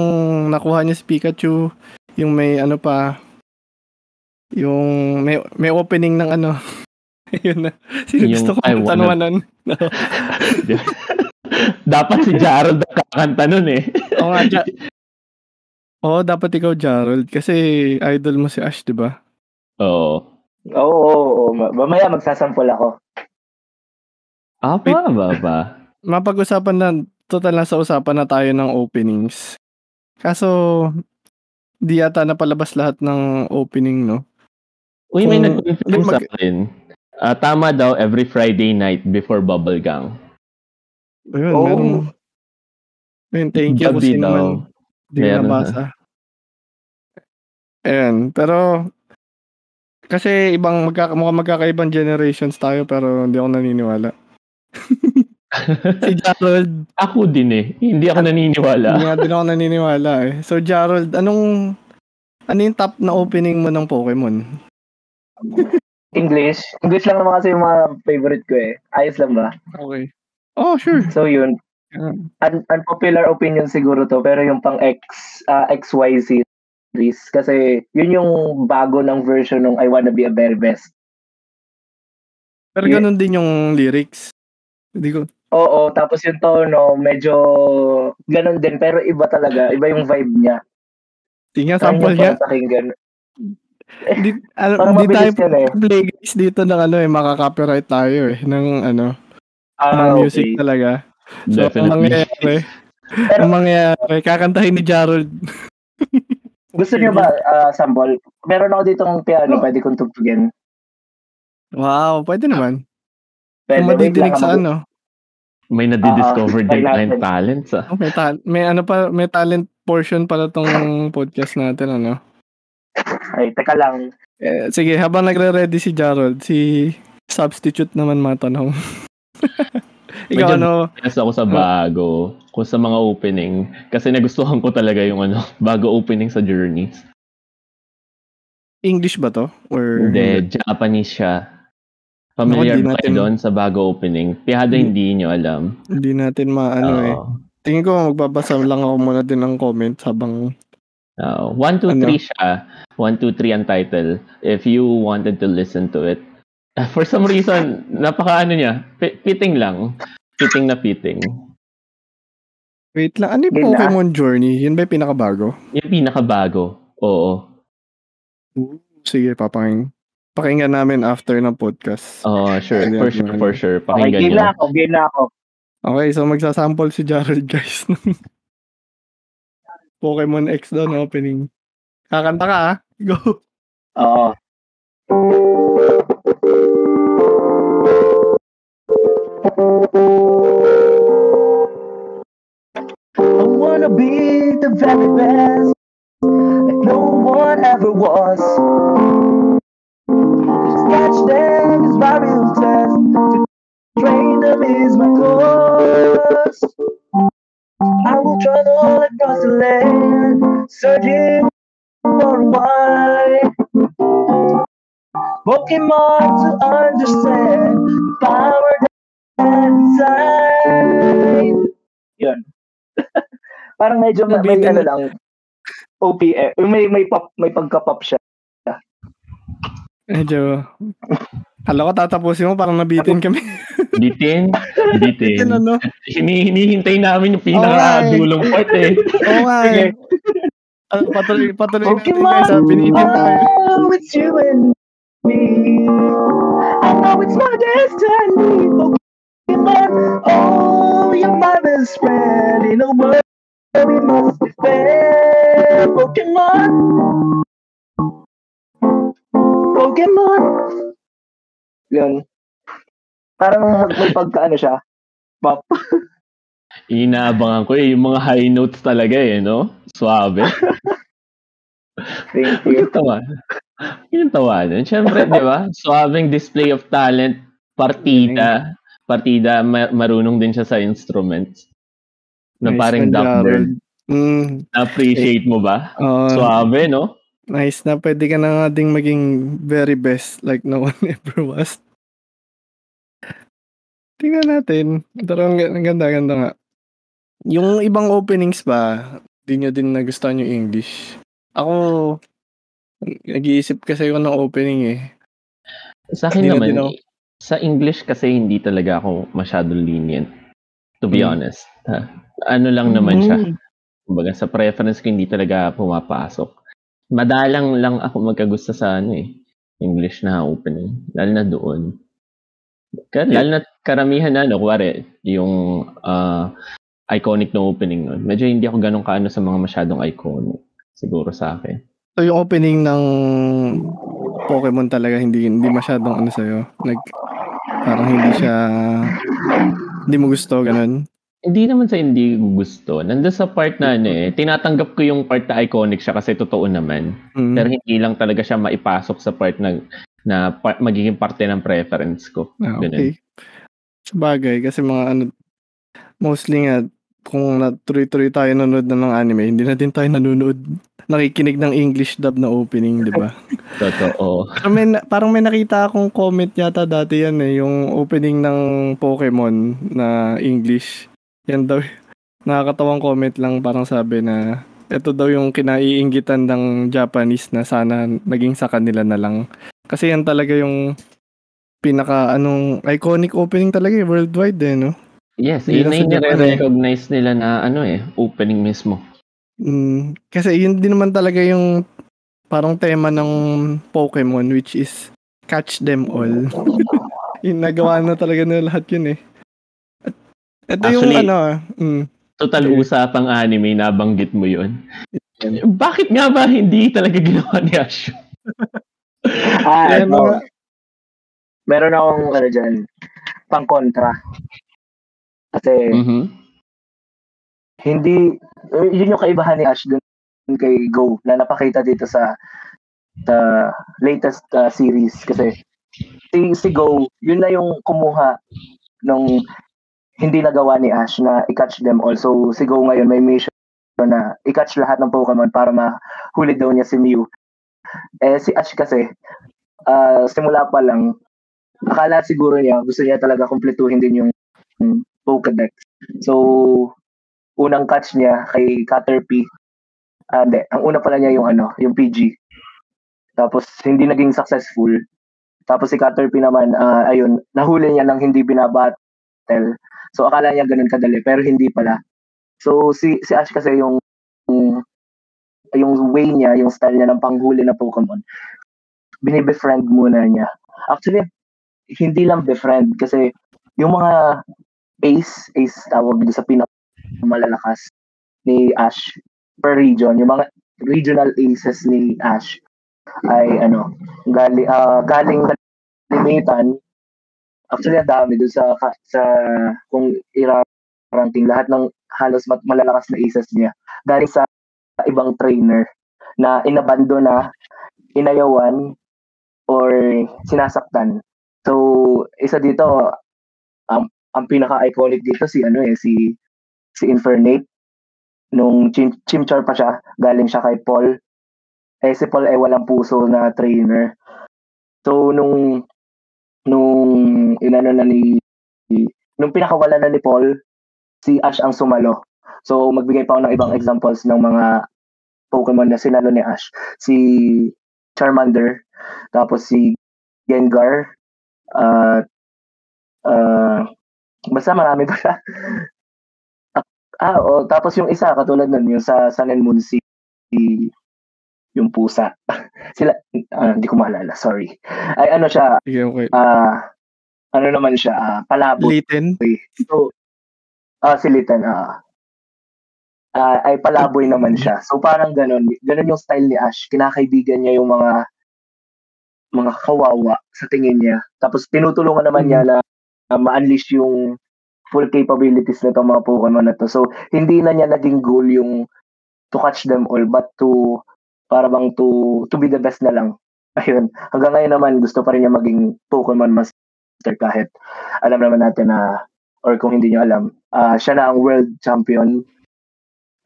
nakuha niya si Pikachu, yung may ano pa, yung may, may opening ng ano. Yun na. Sino Yung gusto ko I wanna- tanwanan? Dapat si Gerald ang kakanta nun eh. Oo nga, Ja- Oo, dapat ikaw, Jarrell. Kasi idol mo si Ash, di ba? Oo. Oo, oo, oo. Ma- Mamaya magsasampol ako. Apa, ba ba? Mapag-usapan na, total na sa usapan na tayo ng openings. Kaso, di yata napalabas lahat ng opening, no? Uy, may Kung- nag-confirm mag- sa akin. Ah, tama daw every Friday night before Bubble Gang. Ayun, Oo. meron. Ayun, thank you kung Gabi sino daw. man. Di ko nabasa. Ayan, pero kasi ibang magkaka, mukhang magkakaibang generations tayo pero hindi ako naniniwala. si Gerald, Ako din eh. Hindi ako naniniwala. hindi nga din ako naniniwala eh. So Gerald, anong ano yung top na opening mo ng Pokemon? English. English lang naman kasi yung mga favorite ko eh. Ayos lang ba? Okay. Oh, sure. So yun. Un- unpopular opinion siguro to pero yung pang X ah, XY series kasi yun yung bago ng version ng I Wanna Be a Very Best. Pero Yeah. ganun din yung lyrics. Hindi ko, Oo, tapos yung tono medyo ganun din pero iba talaga, iba yung vibe niya. tingnan sample niya pakinggan. Hindi, ano, hindi tayo eh. play guys dito ng ano eh, makaka-copyright tayo eh, ng ano, Ah, ng music okay. talaga. So, ang Definitely. mangyayari, ang mangyayari, kakantahin ni Gerald. Gusto niyo ba ah, sample? Meron ako ditong piano, pwede kong tugtugin. Wow, pwede naman. Pwede, Kung madidinig sa mag- ano. May nadidiscover Ah, din tayong talents ah. Oh, may, ta- may ano pa, may talent portion pala tong podcast natin, ano. Ay, teka lang. Eh, sige, habang nagre-ready si Gerald, si substitute naman matanong. Ikaw Medyo ano, Yes, ako sa bago. Kung sa mga opening. Kasi nagustuhan ko talaga yung ano, bago opening sa Journeys. English ba to? Or Hindi, Japanese siya. Familiar di ba kayo doon sa bago opening? Pihada Di- hindi nyo alam. Hindi natin maano eh. Oo. Tingin ko magbabasa lang ako muna din ng comments habang Oo. 1, 2, Ano? 3 siya. 1, 2, 3 ang title. If you wanted to listen to it. For some reason, napaka ano niya, pi- fitting lang. Fitting na fitting. Wait lang, ano yung Yun na. Pokemon Journey? Yun ba yung pinakabago? Yung pinakabago. Oo. Sige, papakinggan. Pakinggan namin after ng podcast. Oh, sure. Hindi For sure, for sure. Okay, Pakinggan game nyo. na ako, game na ako. Okay, so magsasample si Gerald, guys. ng Pokemon X doon opening. Kakanta ka ah. Go. Oo. I wanna be the very best, like no one ever was. Catch them is my real test. To train them is my course. I will travel across the land, searching for why. Pokemon to understand the power that's inside. Yun. Parang medyo may, may ano lang. OPM. May, may, pop, may pagka-pop siya. Medyo... Hala ko tatapusin mo, parang nabitin kami. Bitin. Bitin. Bitin ano? Hini, hinihintay namin yung Okay. pinaka-dulong part eh. Oo nga Sige. eh. Ano, patuloy, patuloy natin Pokemon, guys. ah. Binitin tayo. oh, it's you and me. I know it's my destiny. Pokemon, oh, you're my best friend in a world we must defend. Pokemon, Pokemon. Yun. Parang may pagka ano siya. Pop. Inaabangan ko eh, yung mga high notes talaga eh, no? Suabe. Thank you. Yung tawa. Yung tawa nun. Siyempre, di ba? Suabing display of talent, partida. Partida, ma- marunong din siya sa instruments. Na Nice parang. Gerald. Mm, Na-appreciate mo ba? oh, Suabe, no? Nice na pwede ka na nga ding maging very best like no one ever was. Tingnan natin. Pero ang, ang ganda-ganda nga. Yung ibang openings ba, di nyo din nagustuhan yung English. Ako, nag-iisip kasi ako ng opening eh. Sa akin Hindi na naman, din ako. sa English kasi hindi talaga ako masyadong lenient. To be Mm. honest. Ha? Ano lang naman siya. Mm. Kumbaga, sa preference ko hindi talaga pumapasok. Madalang lang ako magkagusto sa ano eh. English na opening. Lalo na doon. Lalo na karamihan na, ano, kuwari, yung uh, iconic na opening nun. Medyo hindi ako ganun kaano sa mga masyadong iconic. Siguro sa akin. So yung opening ng Pokemon talaga hindi hindi masyadong ano sa'yo. Like, parang hindi siya, hindi mo gusto, ganun. Hindi naman sa hindi gusto. Nandun sa part na ano eh, tinatanggap ko yung part na iconic siya kasi totoo naman. Mm. Pero hindi lang talaga siya maipasok sa part na na pa, magiging parte ng preference ko. Ah, okay. Sabagay, kasi mga ano, mostly nga, kung natuloy-tuloy tayo nanonood ng mga anime, hindi na din tayo nanonood, nakikinig ng English dub na opening, di ba? Totoo. parang, may, parang may nakita akong comment yata dati yan eh, yung opening ng Pokemon na English. Yan daw. Nakakatawang comment lang parang sabi na ito daw yung kinaiinggitan ng Japanese na sana naging sa kanila na lang. Kasi yan talaga yung pinaka anong iconic opening talaga eh, worldwide eh, no? Yes, yun na yung nire-recognize nila na ano eh, opening mismo. Mm, kasi yun din naman talaga yung parang tema ng Pokemon which is catch them all. yung nagawa na talaga nila lahat yun eh. Ito Actually, yung ano, mm, total okay. usapang anime, nabanggit mo yun. Bakit nga ba hindi talaga ginawa ni Asho? ah, ano, mga... meron akong ano dyan, pang kontra. Kasi, mm-hmm. hindi, yun yung kaibahan ni Ash dun kay Go na napakita dito sa the latest uh, series kasi si, si Go, yun na yung kumuha nung hindi nagawa ni Ash na i-catch them all. So, si ngayon may mission na i-catch lahat ng Pokemon para mahuli daw niya si Mew. Eh, si Ash kasi, uh, simula pa lang, akala siguro niya, gusto niya talaga kumpletuhin din yung, Pokedex. So, unang catch niya kay Caterpie, uh, hindi, ang una pala niya yung ano, yung PG. Tapos, hindi naging successful. Tapos si Caterpie naman, uh, ayun, nahuli niya nang hindi binabattle. So akala niya ganun kadali pero hindi pala. So si si Ash kasi yung yung way niya, yung style niya ng panghuli na Pokemon, binibefriend muna niya. Actually, hindi lang befriend kasi yung mga ace, ace tawag sa pinakamalalakas ni Ash per region, yung mga regional aces ni Ash ay ano, gali, uh, galing kalimitan Actually, ang dami dun sa, sa kung i-ranking lahat ng halos mat, malalakas na aces niya. Galing sa ibang trainer na inabando na, inayawan, or sinasaktan. So, isa dito, um, ang pinaka-iconic dito si ano eh, si si Infernate nung Chim Chimchar pa siya, galing siya kay Paul. Eh si Paul ay walang puso na trainer. So nung nung inano na ni nung pinakawala na ni Paul, si Ash ang sumalo. So magbigay pa ako ng ibang examples ng mga Pokemon na sinalo ni Ash. Si Charmander, tapos si Gengar, at uh, uh, basta marami pa siya. ah, oh, tapos yung isa katulad nun, yung sa Sun and Moon si, si yung pusa. Sila, uh, hindi ko maalala, sorry. Ay ano siya, Sige, okay. uh, ano naman siya, uh, palabot. Litten? So, uh, si Litten, uh, uh, ay palaboy naman siya. So parang ganun, ganun yung style ni Ash. Kinakaibigan niya yung mga mga kawawa sa tingin niya. Tapos tinutulungan naman niya na uh, ma-unleash yung full capabilities nito mga Pokemon na to. So hindi na niya naging goal yung to catch them all but to para bang to to be the best na lang. Ayun. Hanggang ngayon naman gusto pa rin niya maging Pokemon Master kahit alam naman natin na or kung hindi niyo alam, uh, siya na ang world champion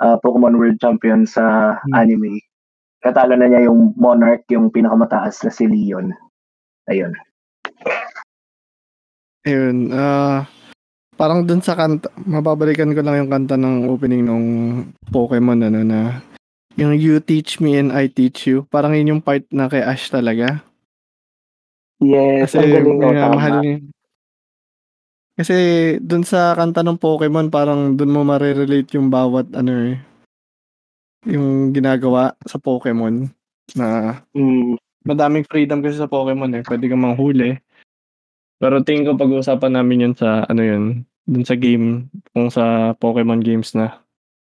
uh, Pokemon World Champion sa hmm. anime. Natalo na niya yung Monarch, yung pinakamataas na si Leon. Ayun. Ayun. Uh, parang dun sa kanta, mababalikan ko lang yung kanta ng opening ng Pokemon ano na yung You Teach Me and I Teach You. Parang yun yung part na kay Ash talaga. Yes, Kasi, ang galing no, mahal niya. Kasi dun sa kanta ng Pokemon, parang dun mo marirelate yung bawat ano eh, yung ginagawa sa Pokemon na mm. madaming freedom kasi sa Pokemon eh. Pwede kang manghuli. Pero tingin ko pag-uusapan namin yun sa ano yun, dun sa game, kung sa Pokemon games na.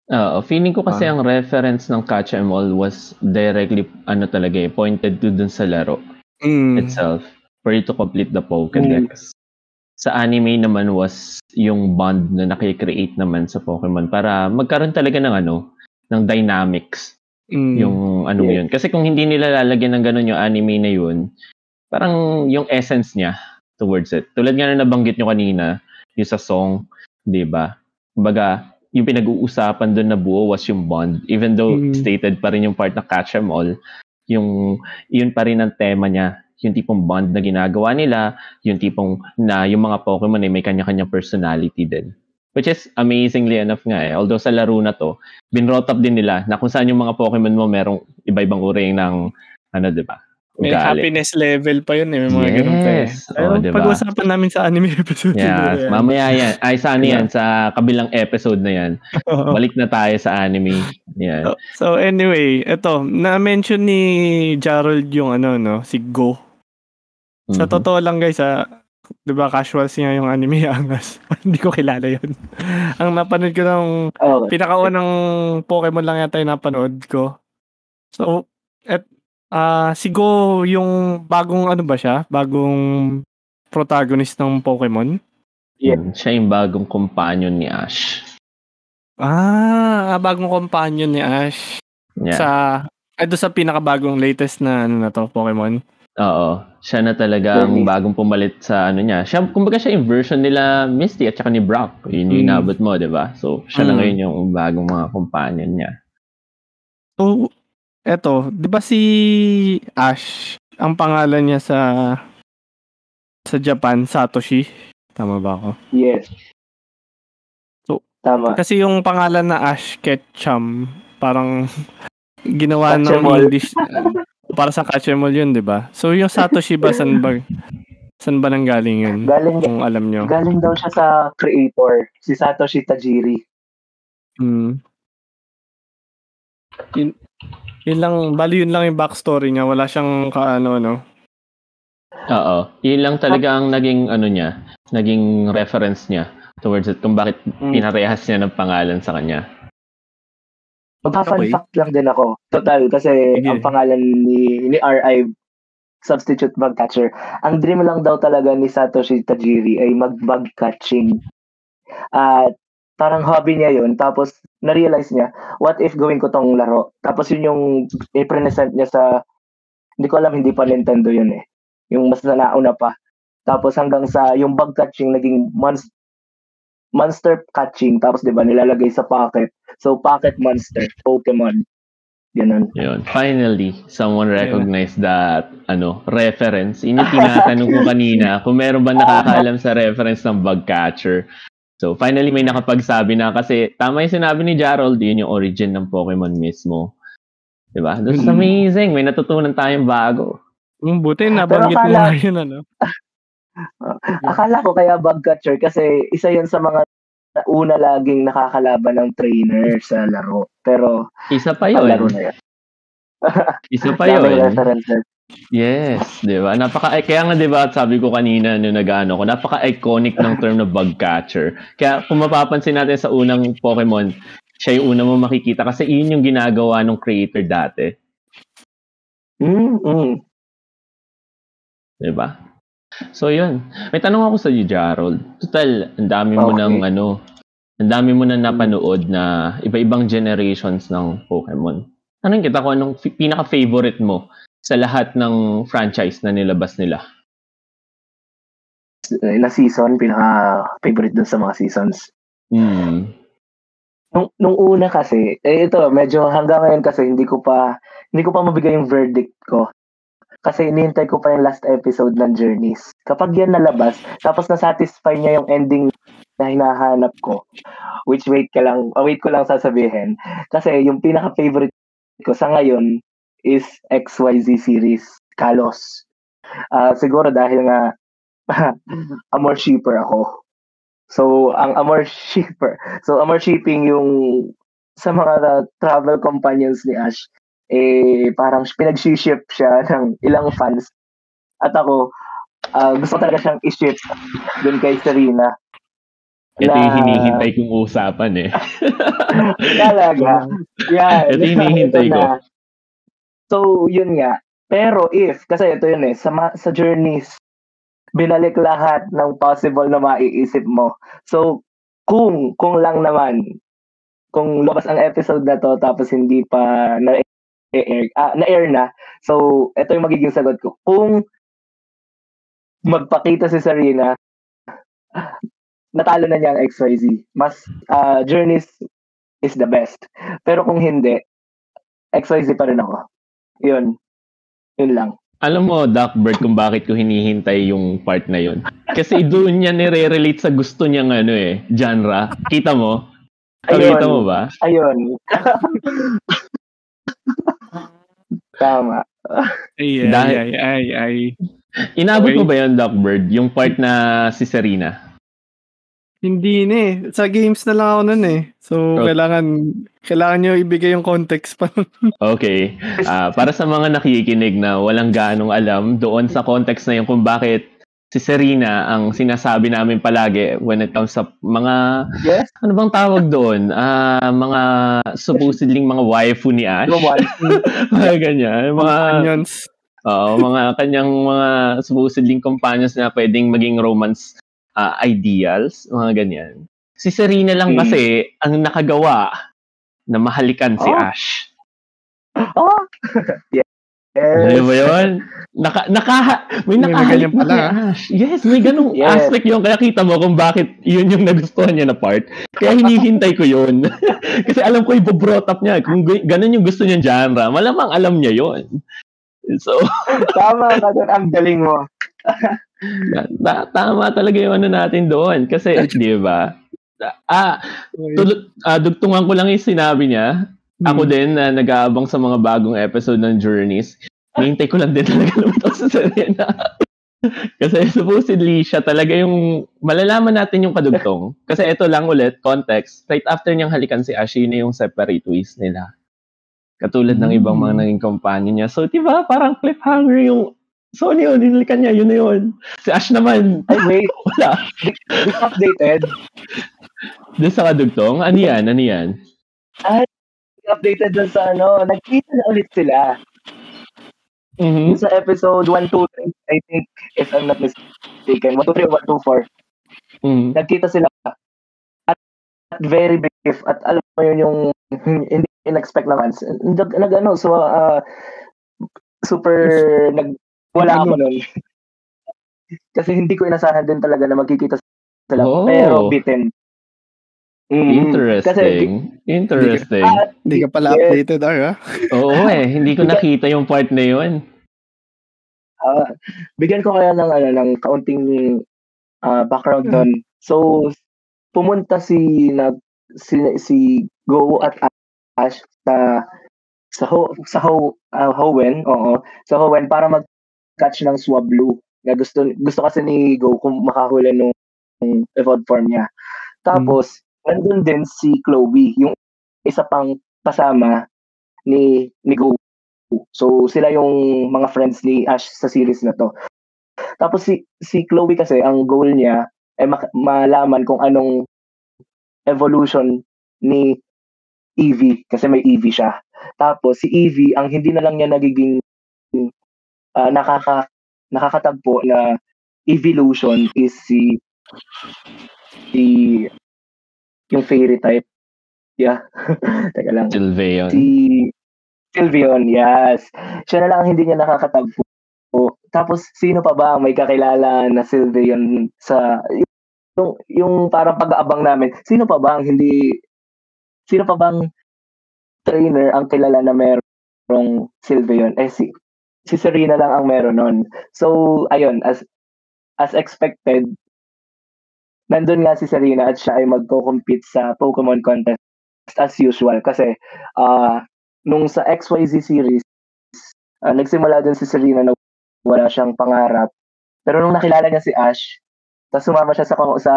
Oo, feeling ko kasi ang reference ng Catch 'em All was directly ano talaga eh, pointed to dun sa laro Mm. itself for you to complete the Pokédex. Sa anime naman was yung bond na nakikreate naman sa Pokemon para magkaroon talaga ng ano, ng dynamics Mm. yung ano Yeah. yun. Kasi kung hindi nila lalagyan ng ganun yung anime na yun, parang yung essence niya towards it. Tulad nga na nabanggit nyo kanina, yung sa song, di ba? Kumbaga, yung pinag-uusapan doon na buo was yung bond. Even though Mm. stated pa rin yung part na catch 'em all, yung yun pa rin ang tema niya. Yung tipong bond na ginagawa nila, yung tipong na yung mga Pokemon ay may kanya-kanyang personality din. Which is amazingly enough nga eh. Although sa laro na to, binrot up din nila na kung saan yung mga Pokemon mo merong iba-ibang uri ng ano, di ba? May Ugali. happiness level pa yun eh. May mga ganun pa eh. Yes. Pero Oo, diba? pag-usapan namin sa anime episode. Yeah, siguro yan. mamaya yan. Ay, sa ano yan? Sa kabilang episode na yan. Balik na tayo sa anime. Yan. So, so anyway, eto, na-mention ni Gerald yung ano, no, si Go. Sa Mhm. totoo lang guys, ah, 'di ba casual siya yung anime angas. Hindi ko kilala 'yon. Ang napanood ko ng Okay. pinakaunang Pokemon lang yata yung napanood ko. So, et ah si Go yung bagong ano ba siya? Bagong protagonist ng Pokemon? Yeah. Mm, Siya yung bagong companion ni Ash. Ah, bagong companion ni Ash Yeah. sa ay doon sa pinakabagong latest na ano na to, Pokemon. Oo. Siya na talaga ang bagong pumalit sa ano niya. Siya, kumbaga siya yung version nila Misty at saka ni Brock. Yun yung Mm. inabot mo, di ba? So, siya na Mm. ngayon yung bagong mga companion niya. So, eto, 'di ba si Ash, ang pangalan niya sa sa Japan, Satoshi. Tama ba ako? Yes. So, Tama. Kasi yung pangalan na Ash Ketchum, parang ginawa ng. English para sa Catchemol yun, 'di ba? So yung Satoshi ba san ba san ba nanggaling yun? Galing Kung alam nyo. galing daw siya sa creator, si Satoshi Tajiri. Hmm. Yun, yun lang, bali yun lang yung backstory niya. Wala siyang kaano, no? Oo. Yun lang talaga ang naging ano niya, naging reference niya towards it kung bakit Mm. pinarehas niya ng pangalan sa kanya. Magpa-fun Okay. fact lang din ako. Total, kasi Sige. ang pangalan ni, ni RI, Substitute Bug Catcher, ang dream lang daw talaga ni Satoshi Tajiri ay mag-bug catching. At parang hobby niya yun. Tapos, na-realize niya, what if gawin ko tong laro? Tapos yun yung i-present niya sa, hindi ko alam, hindi pa Nintendo yun eh. Yung mas nauna pa. Tapos hanggang sa, yung bug catching naging monster, monster catching. Tapos, di ba, nilalagay sa pocket. So, pocket monster, Pokemon. Ganun. Yun. Finally, someone Yeah. recognized that ano, reference. Yun yung tinatanong ko kanina kung meron ba nakakaalam sa reference ng bug catcher. So, finally may nakapagsabi na kasi tama yung sinabi ni Gerald, yun yung origin ng Pokemon mismo. Diba? That's Mm. amazing. May natutunan tayong bago. Yung buti, nabanggit mo akala- nga yun, ano? Akala ko kaya bug catcher kasi isa yun sa mga una laging nakakalaban ng trainer sa laro. Pero, Isa pa yun. na yun. Isa pa yun. Yes, 'di ba? Napaka eh, kaya nga 'di ba, sabi ko kanina nung nag-ano ko, napaka-iconic ng term na bug catcher. Kaya kung mapapansin natin sa unang Pokemon, siya yung una mo makikita kasi yun yung ginagawa ng creator dati, Mm, mm. 'di ba? So yun. May tanong ako sa iyo, Gerald. Total, ang dami mo Okay. ng ano, ang dami mo na napanood na iba-ibang generations ng Pokemon. Tanong kita kung anong fi- pinaka-favorite mo sa lahat ng franchise na nilabas nila. Na season, pinaka-favorite dun sa mga seasons. Hmm. Nung, nung una kasi, eh ito, medyo hanggang ngayon kasi hindi ko pa, hindi ko pa mabigay yung verdict ko. Kasi inihintay ko pa yung last episode ng Journeys. Kapag yan nalabas, tapos na-satisfy niya yung ending na hinahanap ko, which wait ka lang, wait ko lang sasabihin. Kasi yung pinaka-favorite ko sa ngayon is XYZ series, Kalos. Ah, siguro dahil nga Amor shipper ako. So, ang Amor shipper. So, Amor shipping yung sa mga travel companions ni Ash. eh parang pinag-ship siya ng ilang fans. At ako, uh, gusto talaga siyang i-ship dun kay Serena. Ito yung hinihintay kong usapan eh. talaga. Yan. Ito yung hinihintay ko. So, yun nga. Pero if, kasi ito yun eh, sa, sa journeys, binalik lahat ng possible na maiisip mo. So, kung, kung lang naman, kung lumabas ang episode na to tapos hindi pa na air ah, na air na. So, ito yung magiging sagot ko. Kung magpakita si Serena, natalo na niya ang XYZ. Mas uh, Journeys is the best. Pero kung hindi, XYZ pa rin ako. Yun. Yun lang. Alam mo, Duckbird, kung bakit ko hinihintay yung part na yun. Kasi doon niya nire-relate sa gusto niyang ano eh, genre. Kita mo? Ayun. Kita mo ba? Ayun. Tama. Ay, ay, Dahil, ay, ay, ay. Inabot okay. mo ba yun, Duckbird? Yung part na si Serena? Hindi na eh. Sa games na lang ako nun eh. So, okay. kailangan kailangan nyo ibigay yung context pa. okay. Uh, para sa mga nakikinig na walang ganong alam doon sa context na yun kung bakit si Serena ang sinasabi namin palagi when it comes sa mga yes? ano bang tawag doon? Uh, mga supposedly mga waifu ni Ash. mga ganyan. Mga companions. Oo, mga kanyang mga supposedly companions na pwedeng maging romance uh, ideals, mga ganyan. Si Serena lang hmm. kasi ang nakagawa na mahalikan oh. si Ash. Oh! yes. Ano ba yun? Naka, naka, may nakahalik may pala. Ash. Yes, may ganung yes. aspect yun. Kaya kita mo kung bakit yun yung nagustuhan niya na part. Kaya hinihintay ko yun. Kasi alam ko i-brought up niya. Kung ganun yung gusto niya genre, malamang alam niya yun. So, Tama ka. Ang galing mo. Ta- tama talaga yung ano natin doon. Kasi, di ba? Ah, tul- ah, dugtungan ko lang yung sinabi niya. Ako hmm. din na uh, nag-aabang sa mga bagong episode ng Journeys. Hintay ko lang din talaga lumitaw sa Serena. Kasi supposedly, siya talaga yung malalaman natin yung kadugtong. Kasi ito lang ulit, context. Right after niyang halikan si Ash, yun yung separate ways nila. Katulad ng ibang mga hmm. naging companion niya. So, di ba, parang cliffhanger yung So, ano yun? Nilikan niya, yun na yun. Si Ash naman. Ay, wait. Wala. Di updated. Doon sa kadugtong? Ano yan? Ano yan? Ay, updated doon sa ano. Nagkita na ulit sila. Mm-hmm. Sa episode 1, 2, 3, I think, if I'm not mistaken. 1, 2, 3, 1, 2, 4. Mm-hmm. Nagkita sila. At, at very brief. At alam mo yun yung hindi in-expect naman. Nag, nag ano, so, uh, super nag wala ako nun. Kasi hindi ko inasahan din talaga na magkikita sila. Oh. Pero bitten. Mm, Interesting. Kasi, Interesting. Hindi ka, pala yes. updated, Ar, ha? Oo eh. Hindi ko nakita yung part na yun. Uh, bigyan ko kaya ng, ano, ng kaunting uh, background doon. So, pumunta si, nag, si, si Go at Ash sa sa Ho, sa Ho, uh, Howen, oo, sa Howen para mag catch ng Swablu. Na gusto gusto kasi ni Go kung makahuli nung, nung evolved form niya. Tapos, mm. nandun din si Chloe, yung isa pang kasama ni, ni Go. So, sila yung mga friends ni Ash sa series na to. Tapos si, si Chloe kasi, ang goal niya ay ma- malaman kung anong evolution ni Eevee kasi may Eevee siya. Tapos si Eevee, ang hindi na lang niya nagiging uh, nakaka nakakatagpo na evolution is si si yung fairy type. Yeah. Teka lang. Sylveon. Si Sylveon, yes. Siya na lang hindi niya nakakatagpo. Tapos, sino pa ba ang may kakilala na Sylveon sa... Yung, yung parang pag-aabang namin, sino pa ba ang hindi... Sino pa bang trainer ang kilala na merong Sylveon? Eh, si, si Serena lang ang meron nun. So, ayun, as as expected, nandun nga si Serena at siya ay magko-compete sa Pokemon contest as usual. Kasi, uh, nung sa XYZ series, uh, nagsimula din si Serena na wala siyang pangarap. Pero nung nakilala niya si Ash, tapos sumama siya sa, sa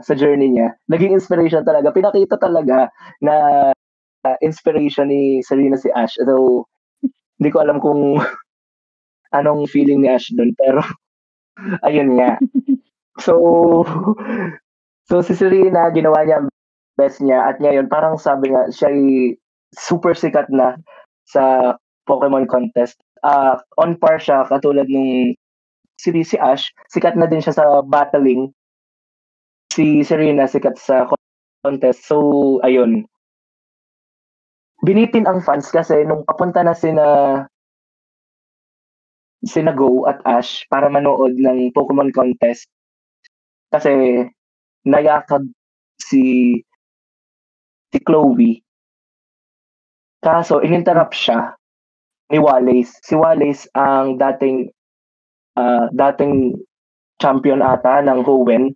sa journey niya, naging inspiration talaga. Pinakita talaga na inspiration ni Serena si Ash. Though, hindi ko alam kung anong feeling ni Ash doon. Pero, ayun nga. So, so si Serena, ginawa niya ang best niya. At ngayon, parang sabi nga, siya ay super sikat na sa Pokemon contest. Uh, on par siya, katulad nung si, si Ash, sikat na din siya sa battling. Si Serena, sikat sa contest. So, ayun. Binitin ang fans kasi nung papunta na sina sina Go at Ash para manood ng Pokemon contest kasi nayakag si si Chloe. Kaso ininterrupt siya ni Wallace. Si Wallace ang dating uh, dating champion ata ng Hoenn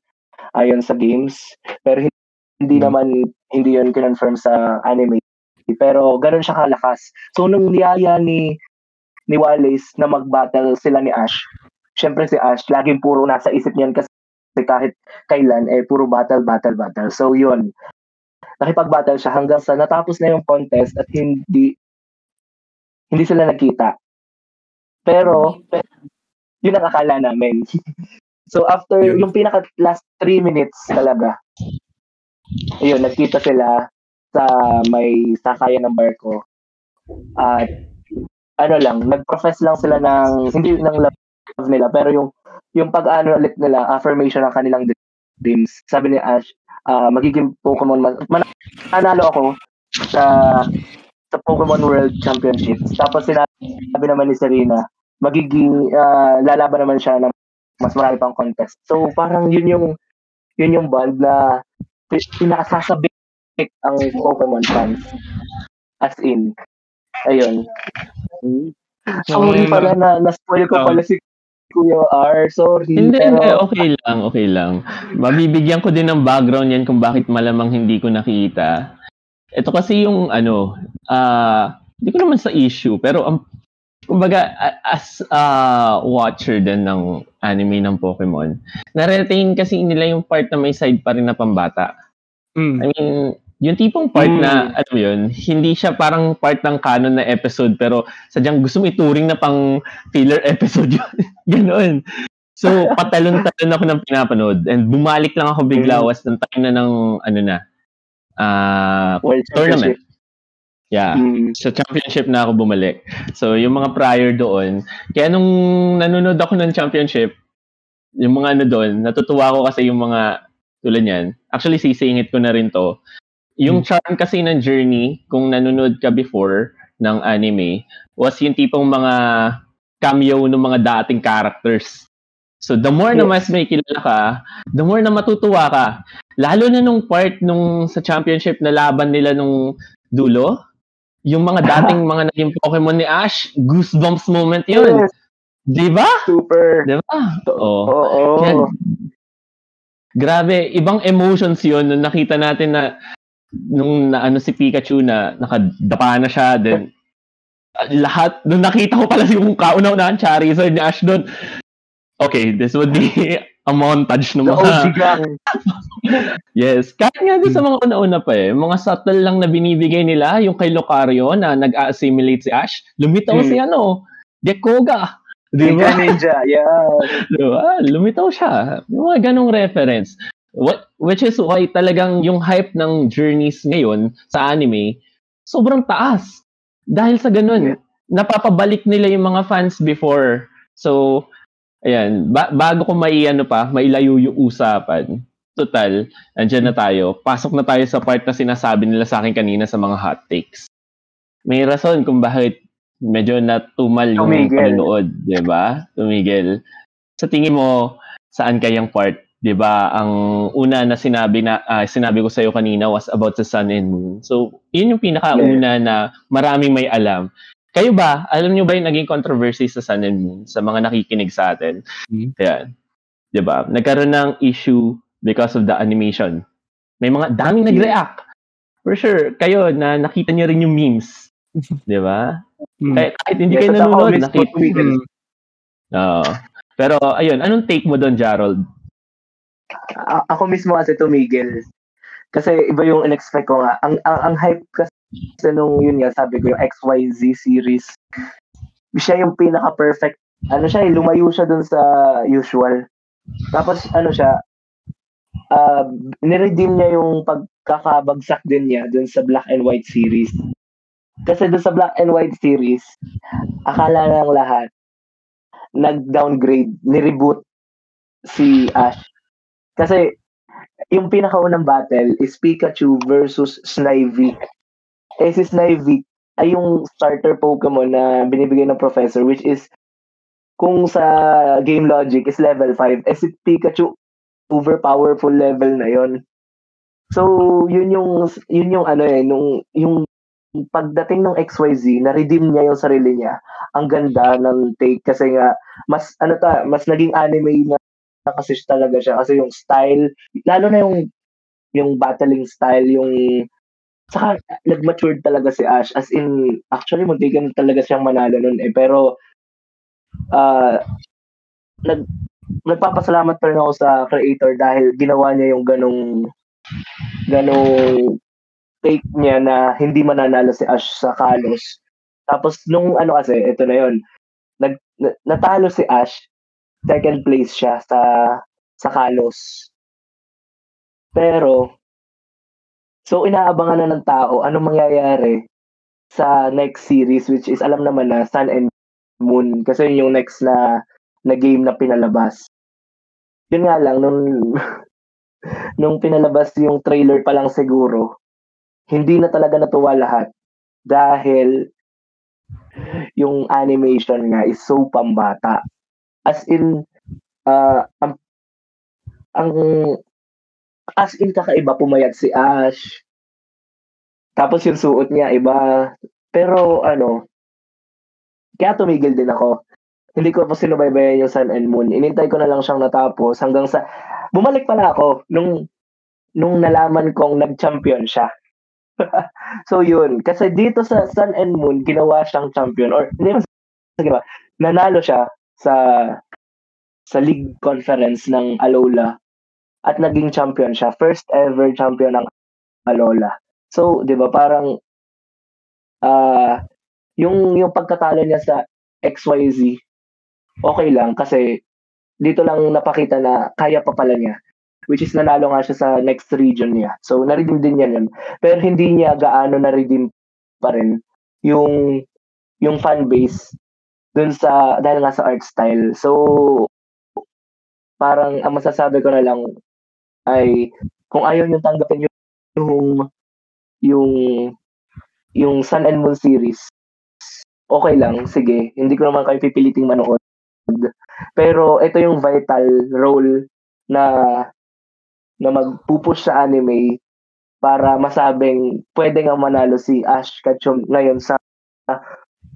ayon sa games pero hindi hmm. naman hindi yun confirm sa anime pero ganun siya kalakas. So nung niyaya ni ni Wallace na mag-battle sila ni Ash syempre si Ash laging puro nasa isip niyan kasi kahit kailan eh puro battle battle battle. So yun. Nakipag-battle siya hanggang sa natapos na yung contest at hindi hindi sila nagkita. Pero yun ang akala namin. So after yung pinaka last 3 minutes talaga ayun, nagkita sila sa may sakayan ng barko. At ano lang, nag-profess lang sila ng, hindi ng love nila, pero yung yung pag-ano ulit nila, affirmation ng kanilang dreams. Sabi ni Ash, uh, magiging Pokemon, man- manalo ako sa sa Pokemon World Championships. Tapos sinabi naman ni Serena, magiging uh, lalaban naman siya ng mas marami pang contest. So parang yun yung yun yung bond na pinakasasabik ang Pokemon fans. As in. Ayun. Sorry pala na na-spoil ko pala si Kuya R. Sorry. Hindi, pero... hindi. Okay lang, okay lang. Mabibigyan ko din ng background yan kung bakit malamang hindi ko nakita. Ito kasi yung ano, ah, uh, hindi ko naman sa issue, pero ang kumbaga as a watcher din ng anime ng Pokemon, na-retain kasi nila yung part na may side pa rin na pambata. Mm. I mean, yung tipong part mm. na, ano yun, hindi siya parang part ng canon na episode, pero sadyang gusto mo ituring na pang filler episode yun. Ganon. So, patalon-talon ako ng pinapanood. And bumalik lang ako bigla mm. was ng time na ng, ano na, uh, tournament. Yeah. Mm. Sa championship na ako bumalik. So, yung mga prior doon, kaya nung nanonood ako ng championship, yung mga ano doon, natutuwa ako kasi yung mga tulad niyan. Actually, sisingit ko na rin to. Yung hmm. charm kasi ng journey, kung nanonood ka before ng anime, was yung tipong mga cameo ng mga dating characters. So, the more yes. na mas may kilala ka, the more na matutuwa ka. Lalo na nung part nung sa championship na laban nila nung dulo, yung mga dating mga naging Pokemon ni Ash, goosebumps moment yun. Yes. Di ba? Super. Di ba? Oo. Oh. Oh, oh. Grabe, ibang emotions yun nung nakita natin na nung na, ano si Pikachu na nakadapa na siya then lahat nung nakita ko pala yung kauna-unahan Charizard ni Ash doon okay this would be a montage ng mga yes kahit nga din sa mga una-una pa eh mga subtle lang na binibigay nila yung kay Lucario na nag-assimilate si Ash lumitaw hmm. si ano Dekoga Di ba? Ninja, yeah. Di ba? Lumitaw siya. Yung mga ganong reference. What, which is why talagang yung hype ng journeys ngayon sa anime, sobrang taas. Dahil sa ganun, yeah. napapabalik nila yung mga fans before. So, ayan, ba- bago ko mai ano pa, mailayo yung usapan. Total, andyan na tayo. Pasok na tayo sa part na sinasabi nila sa akin kanina sa mga hot takes. May rason kung bakit medyo natumal yung Tumigil. panonood, 'di ba? Tumigil. Sa tingin mo, saan kayang part, 'di ba? Ang una na sinabi na uh, sinabi ko sa iyo kanina was about the sun and moon. So, 'yun yung pinakauna na maraming may alam. Kayo ba, alam niyo ba yung naging controversy sa Sun and Moon sa mga nakikinig sa atin? Mm-hmm. Yan. 'Di ba? Nagkaroon ng issue because of the animation. May mga daming nag-react. For sure, kayo na nakita niyo rin yung memes. 'Di ba? Mm. Kahit, kahit hindi kayo nanonood, nakita. Mm. Oo. Pero ayun, anong take mo doon, Gerald? A- ako mismo kasi tumigil. Kasi iba yung in-expect ko nga. Ang, ang, ang hype kasi nung yun nga, sabi ko yung XYZ series, siya yung pinaka-perfect. Ano siya, eh, lumayo siya dun sa usual. Tapos ano siya, uh, niredeem niya yung pagkakabagsak din niya dun sa Black and White series. Kasi dun sa Black and White series, akala ng lahat, nag-downgrade, ni-reboot si Ash. Kasi yung pinakaunang battle is Pikachu versus Snivy. Eh si Snivy ay yung starter Pokemon na binibigay ng professor which is kung sa game logic is level 5 eh si Pikachu over powerful level na yon so yun yung yun yung ano eh nung yung pagdating ng XYZ na redeem niya yung sarili niya. Ang ganda ng take kasi nga mas ano ta mas naging anime na kasi talaga siya kasi yung style lalo na yung yung battling style yung saka nag-matured talaga si Ash. As in actually muntikan talaga siyang manalo nun eh. Pero uh, nag nagpapasalamat pa rin ako sa creator dahil ginawa niya yung ganong ganong take niya na hindi mananalo si Ash sa Kalos. Tapos nung ano kasi, ito na yon nag, natalo si Ash, second place siya sa sa Kalos. Pero so inaabangan na ng tao ano mangyayari sa next series which is alam naman na Sun and Moon kasi yun yung next na na game na pinalabas. Yun nga lang nung nung pinalabas yung trailer pa lang siguro, hindi na talaga natuwa lahat dahil yung animation nga is so pambata. As in uh, ang, ang as in kakaiba pumayat si Ash. Tapos yung suot niya iba. Pero ano, kaya tumigil din ako. Hindi ko pa sinubaybayan yung Sun and Moon. Inintay ko na lang siyang natapos hanggang sa bumalik pala ako nung nung nalaman kong nag-champion siya. so yun, kasi dito sa Sun and Moon, ginawa siyang champion or hindi mas ba, nanalo siya sa sa league conference ng Alola at naging champion siya. First ever champion ng Alola. So, 'di ba, parang uh, yung yung pagkatalo niya sa XYZ okay lang kasi dito lang napakita na kaya pa pala niya which is nanalo nga siya sa next region niya. So, na-redeem din niya yun. Pero hindi niya gaano na-redeem pa rin yung yung fan base dun sa dahil nga sa art style. So parang ang masasabi ko na lang ay kung ayaw niyo tanggapin yung yung yung, yung Sun and Moon series, okay lang, sige. Hindi ko naman kayo pipiliting manood. Pero ito yung vital role na na magpupush sa anime para masabing pwede nga manalo si Ash Ketchum ngayon sa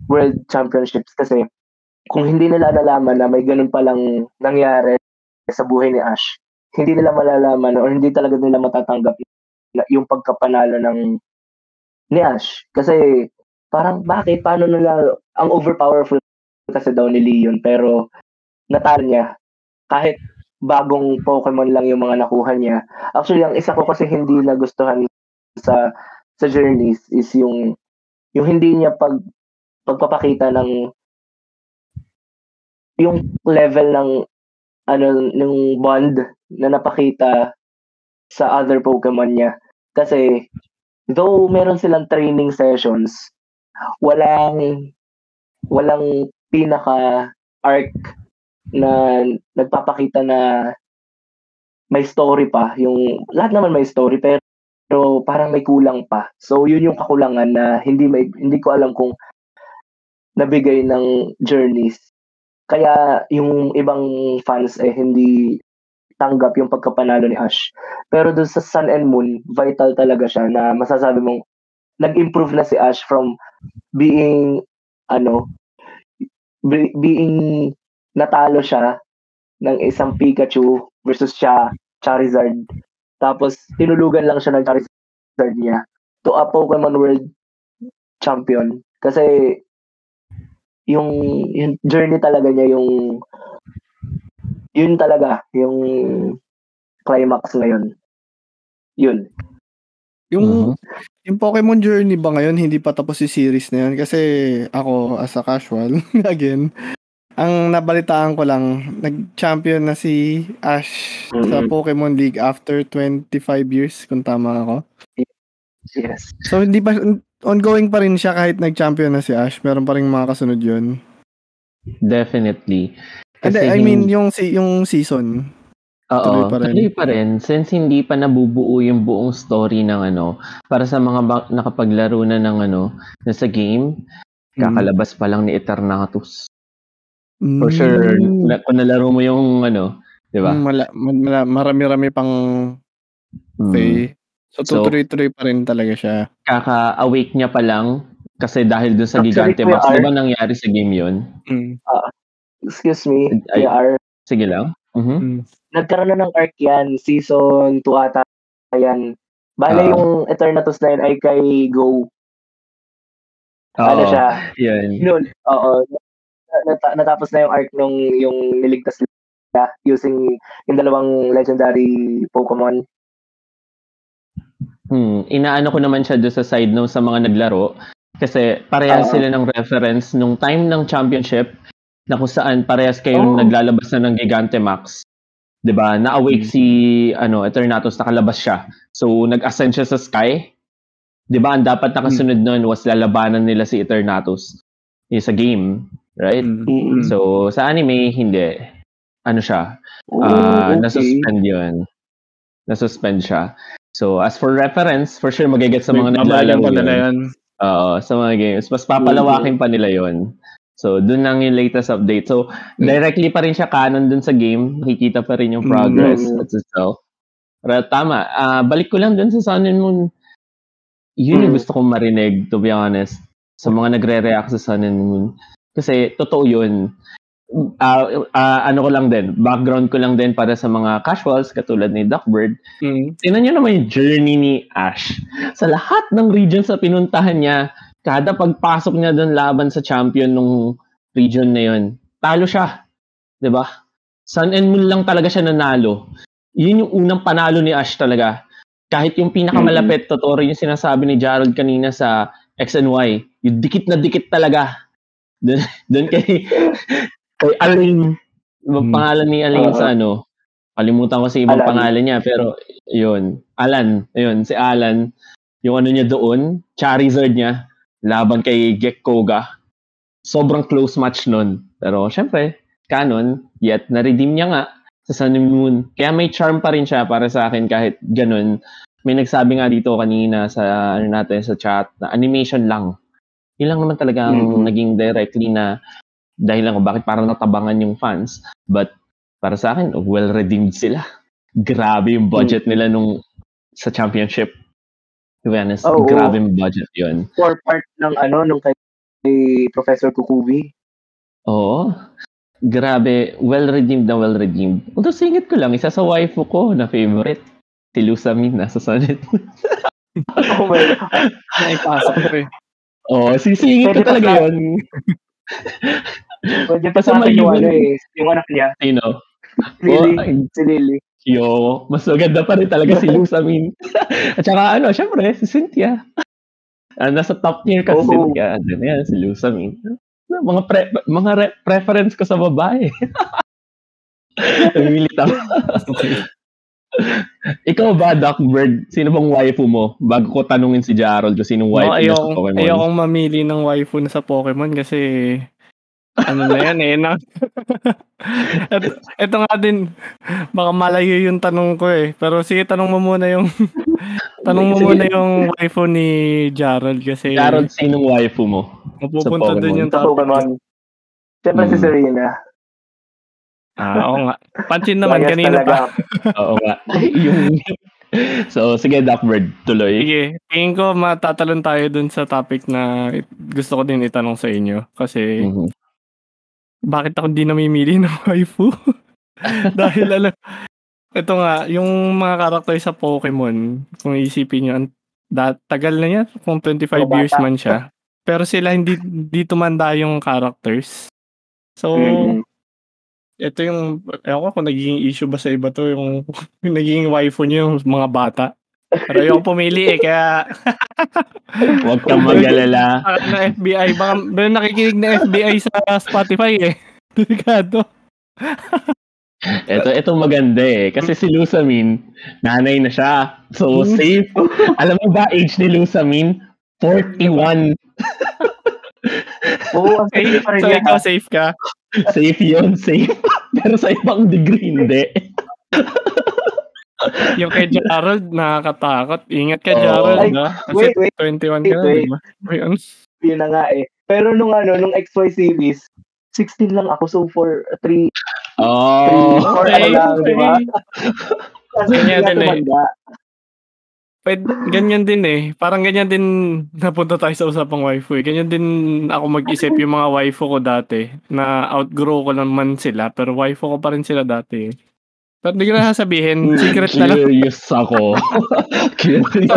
World Championships kasi kung hindi nila nalalaman na may ganun palang nangyari sa buhay ni Ash, hindi nila malalaman or hindi talaga nila matatanggap yung pagkapanalo ng ni Ash. Kasi parang bakit, paano nila, ang overpowerful kasi daw ni Leon pero natalo niya kahit bagong Pokemon lang yung mga nakuha niya. Actually, ang isa ko kasi hindi nagustuhan sa sa journeys is yung yung hindi niya pag pagpapakita ng yung level ng ano ng bond na napakita sa other Pokemon niya. Kasi though meron silang training sessions, walang walang pinaka arc na nagpapakita na may story pa. Yung lahat naman may story pero pero parang may kulang pa. So yun yung kakulangan na hindi may hindi ko alam kung nabigay ng journeys. Kaya yung ibang fans eh hindi tanggap yung pagkapanalo ni Ash. Pero doon sa Sun and Moon, vital talaga siya na masasabi mong nag-improve na si Ash from being ano being natalo siya ng isang Pikachu versus siya, Charizard. Tapos, tinulugan lang siya ng Charizard niya to a Pokemon World Champion. Kasi, yung, yung journey talaga niya, yung, yun talaga, yung climax ngayon. Yun. Yung yung Pokemon Journey ba ngayon hindi pa tapos si series na yun kasi ako as a casual again ang nabalitaan ko lang nag-champion na si Ash sa Mhm. Pokemon League after 25 years kung tama ako. Yes. So hindi pa ongoing pa rin siya kahit nag-champion na si Ash. Meron pa rin mga kasunod 'yun. Definitely. Hindi, I mean yung si yung season. Oo, tuloy pa rin. tuloy pa rin. Since hindi pa nabubuo yung buong story ng ano, para sa mga ba- nakapaglaro na ng ano, na sa game, kakalabas pa lang ni Eternatus. For sure, Mm. na, kung nalaro mo yung ano, di ba? Mm, Mala, mala, marami-rami pang Mm. So, So- tutuloy-tuloy pa rin talaga siya. Kaka-awake niya pa lang kasi dahil dun sa Actually, Gigante Max, di ba nangyari sa game yun? Mm. Excuse me, Ay- Kuya R. Sige lang. Mhm. Mm. Nagkaroon na ng arc yan. Season 2 ata yan. Bale Ah. yung Eternatus na yun ay kay Go. Ano Oo, siya? Yun. Yun. Oo. Nata- natapos na yung arc nung yung niligtas nila using yung dalawang legendary Pokemon. Hmm, inaano ko naman siya doon sa side nung sa mga naglaro kasi parehas Oo. sila ng reference nung time ng championship na kung saan parehas kayong Oo. naglalabas na ng Gigante Max. 'Di ba? Na-awake Hmm. si ano, Eternatus nakalabas siya. So nag-ascend siya sa sky. 'Di ba? Ang dapat nakasunod noon was lalabanan nila si Eternatus yung sa game, right? Mm. Mm. So sa anime hindi. Ano siya? Oh, Ah, okay. na-suspend 'yun. Na-suspend siya. So as for reference, for sure magigets sa mga naglalaro pa nila yun. Oo, sa mga games. Mas papalawakin pa nila yon. So, dun lang yung latest update. So, directly pa rin siya canon dun sa game. Nakikita pa rin yung progress Mm. at itself. Pero tama. Ah, balik ko lang dun sa Sun and Moon. Yun yung Mm. gusto kong marinig, to be honest, sa mga nagre-react sa Sun and Moon. Kasi, totoo yun. Ah, ah, ano ko lang din, background ko lang din para sa mga casuals katulad ni Duckbird. Mm. Tingnan nyo naman yung journey ni Ash. Sa lahat ng regions na pinuntahan niya, kada pagpasok niya doon laban sa champion ng region na yun, talo siya. 'Di ba? Sun and Moon lang talaga siya nanalo. Yun yung unang panalo ni Ash talaga. Kahit yung pinakamalapit, totoo rin yung sinasabi ni Gerald kanina sa X and Y, yung dikit na dikit talaga. Doon, doon kay, kay Alain, yung Hmm. pangalan ni Alain sa ano, kalimutan ko sa ibang Alan. pangalan niya, pero yun, Alan, yun, si Alan, yung ano niya doon, Charizard niya, laban kay Gekkoga. Sobrang close match nun. Pero syempre, canon, yet na-redeem niya nga sa Sun and Moon. Kaya may charm pa rin siya para sa akin kahit ganun. May nagsabi nga dito kanina sa ano natin sa chat na animation lang. Yun lang naman talaga ang Mhm. naging directly na dahil lang kung bakit parang natabangan yung fans. But para sa akin, well-redeemed sila. Grabe yung budget nila nung sa championship. To be honest, Oo. grabe yung budget yun. For part ng ano, nung kay kay Professor Kukubi. Oo. Grabe, well-redeemed na well-redeemed. Although singit ko lang, isa sa waifu ko na favorite, si Lusamin, nasa Sonnet. Oh my God. Naipasok ko eh. Oo, sisingit ko talaga yun. Pwede pa sa akin yung ano eh, yung anak niya, Sino? Lily. Oh, Si Lily. yo, mas maganda pa rin talaga si Lusamin. At saka ano, syempre, si Cynthia. Ah, nasa top tier ka si Oo. Cynthia. Ano yan, si Lusamin. Mga pre- mga re- preference ko sa babae. Namimili tama. Ikaw ba, Duckbird? Sino bang waifu mo? Bago ko tanungin si Jarol kung sinong waifu No, niya sa Pokemon. ayokong mamili ng waifu na sa Pokemon kasi ano na yan eh. Na, ito, ito nga din, baka malayo yung tanong ko eh. Pero sige, tanong mo muna yung tanong mo Sige. muna yung waifu ni Jarol kasi Jarol, sinong waifu mo? mapupunta dun yung Sa topic. Pokemon. Siyempre si Mm. Serena. Ah, oo nga. Pansin naman kanina pa. Oo nga. yung... so, sige, Duckbird, tuloy. Sige, tingin ko matatalon tayo dun sa topic na it- gusto ko din itanong sa inyo. Kasi Mhm. Bakit ako hindi namimili ng waifu? Dahil alam, ito nga, yung mga karakter sa Pokemon, kung isipin nyo, da, tagal na yan, kung 25 Mga years man siya. Pero sila hindi, hindi tumanda yung characters. So, Mm. ito yung, ewan ko kung nagiging issue ba sa iba to, yung, yung nagiging waifu niyo yung mga bata. Pero yung pumili eh, kaya Huwag kang mag-alala. na FBI, baka meron nakikinig na FBI sa Spotify eh. Delikado. Ito, ito maganda eh. Kasi si Lusamin, nanay na siya. So, Hmm. safe. Alam mo ba, age ni Lusamin? 41. Oo, Okay, safe pa rin so ikaw safe ka. Safe yun, safe. Pero sa ibang degree, hindi. Yung kay Gerald, nakakatakot. Ingat ka, Oo. Gerald. Ay? Kasi wait, wait, 21 ka na, wait. di ba? Ay, ano? Yun na nga eh. Pero nung ano, nung XY series, 16 lang ako. So for 3, Oh. Or Okay, ano lang, di ba? kasi Ganyan din eh. Pwede, ganyan din eh. Parang ganyan din napunta tayo sa usapang waifu eh. Ganyan din ako mag-isip yung mga waifu ko dati na outgrow ko naman sila pero waifu ko pa rin sila dati eh. Pero hindi ko na sasabihin. Secret na lang. Curious ako. Curious.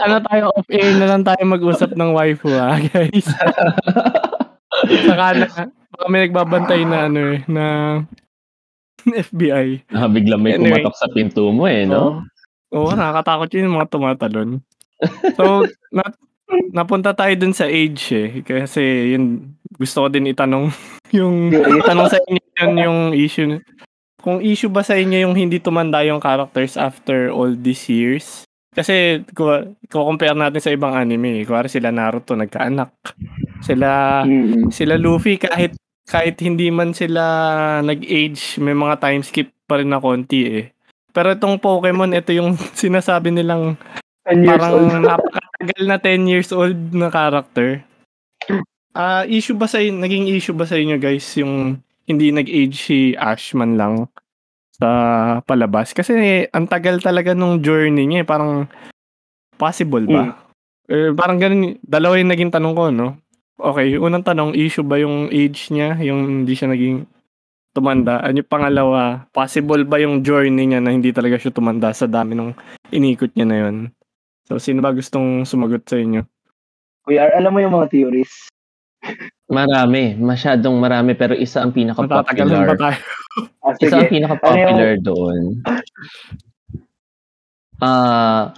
ano tayo off air na lang tayo mag-usap ng waifu ah guys. Saka na, baka may nagbabantay na ano eh, na FBI. Ah, biglang may Anyway. kumatok sa pinto mo eh, no? Oo, nakakatakot yun yung mga tumatalon. So, na, napunta tayo dun sa age eh. Kasi yun, gusto ko din itanong yung itanong sa inyo yun yung issue. Kung issue ba sa inyo yung hindi tumanda yung characters after all these years? Kasi kung compare natin sa ibang anime, eh. kuwari sila Naruto nagkaanak. Sila Mm-mm. sila Luffy kahit kahit hindi man sila nag-age, may mga time skip pa rin na konti eh. Pero itong Pokemon, ito yung sinasabi nilang 10 years parang napakatagal na 10 years old na character. Ah, issue ba sa in- naging issue ba sa inyo guys yung hindi nag-age si Ash man lang sa palabas? Kasi ang tagal talaga nung journey niya, eh. parang possible ba? Eh, parang ganun, dalawa yung naging tanong ko, no? Okay, unang tanong, issue ba yung age niya, yung hindi siya naging tumanda? Ano yung pangalawa, possible ba yung journey niya na hindi talaga siya tumanda sa dami ng inikot niya na yun? So, sino ba gustong sumagot sa inyo? Kuya, alam mo yung mga theories? Marami. Masyadong marami. Pero isa ang pinaka-popular. tayo? Ah, Isa ang pinaka-popular doon. Ah,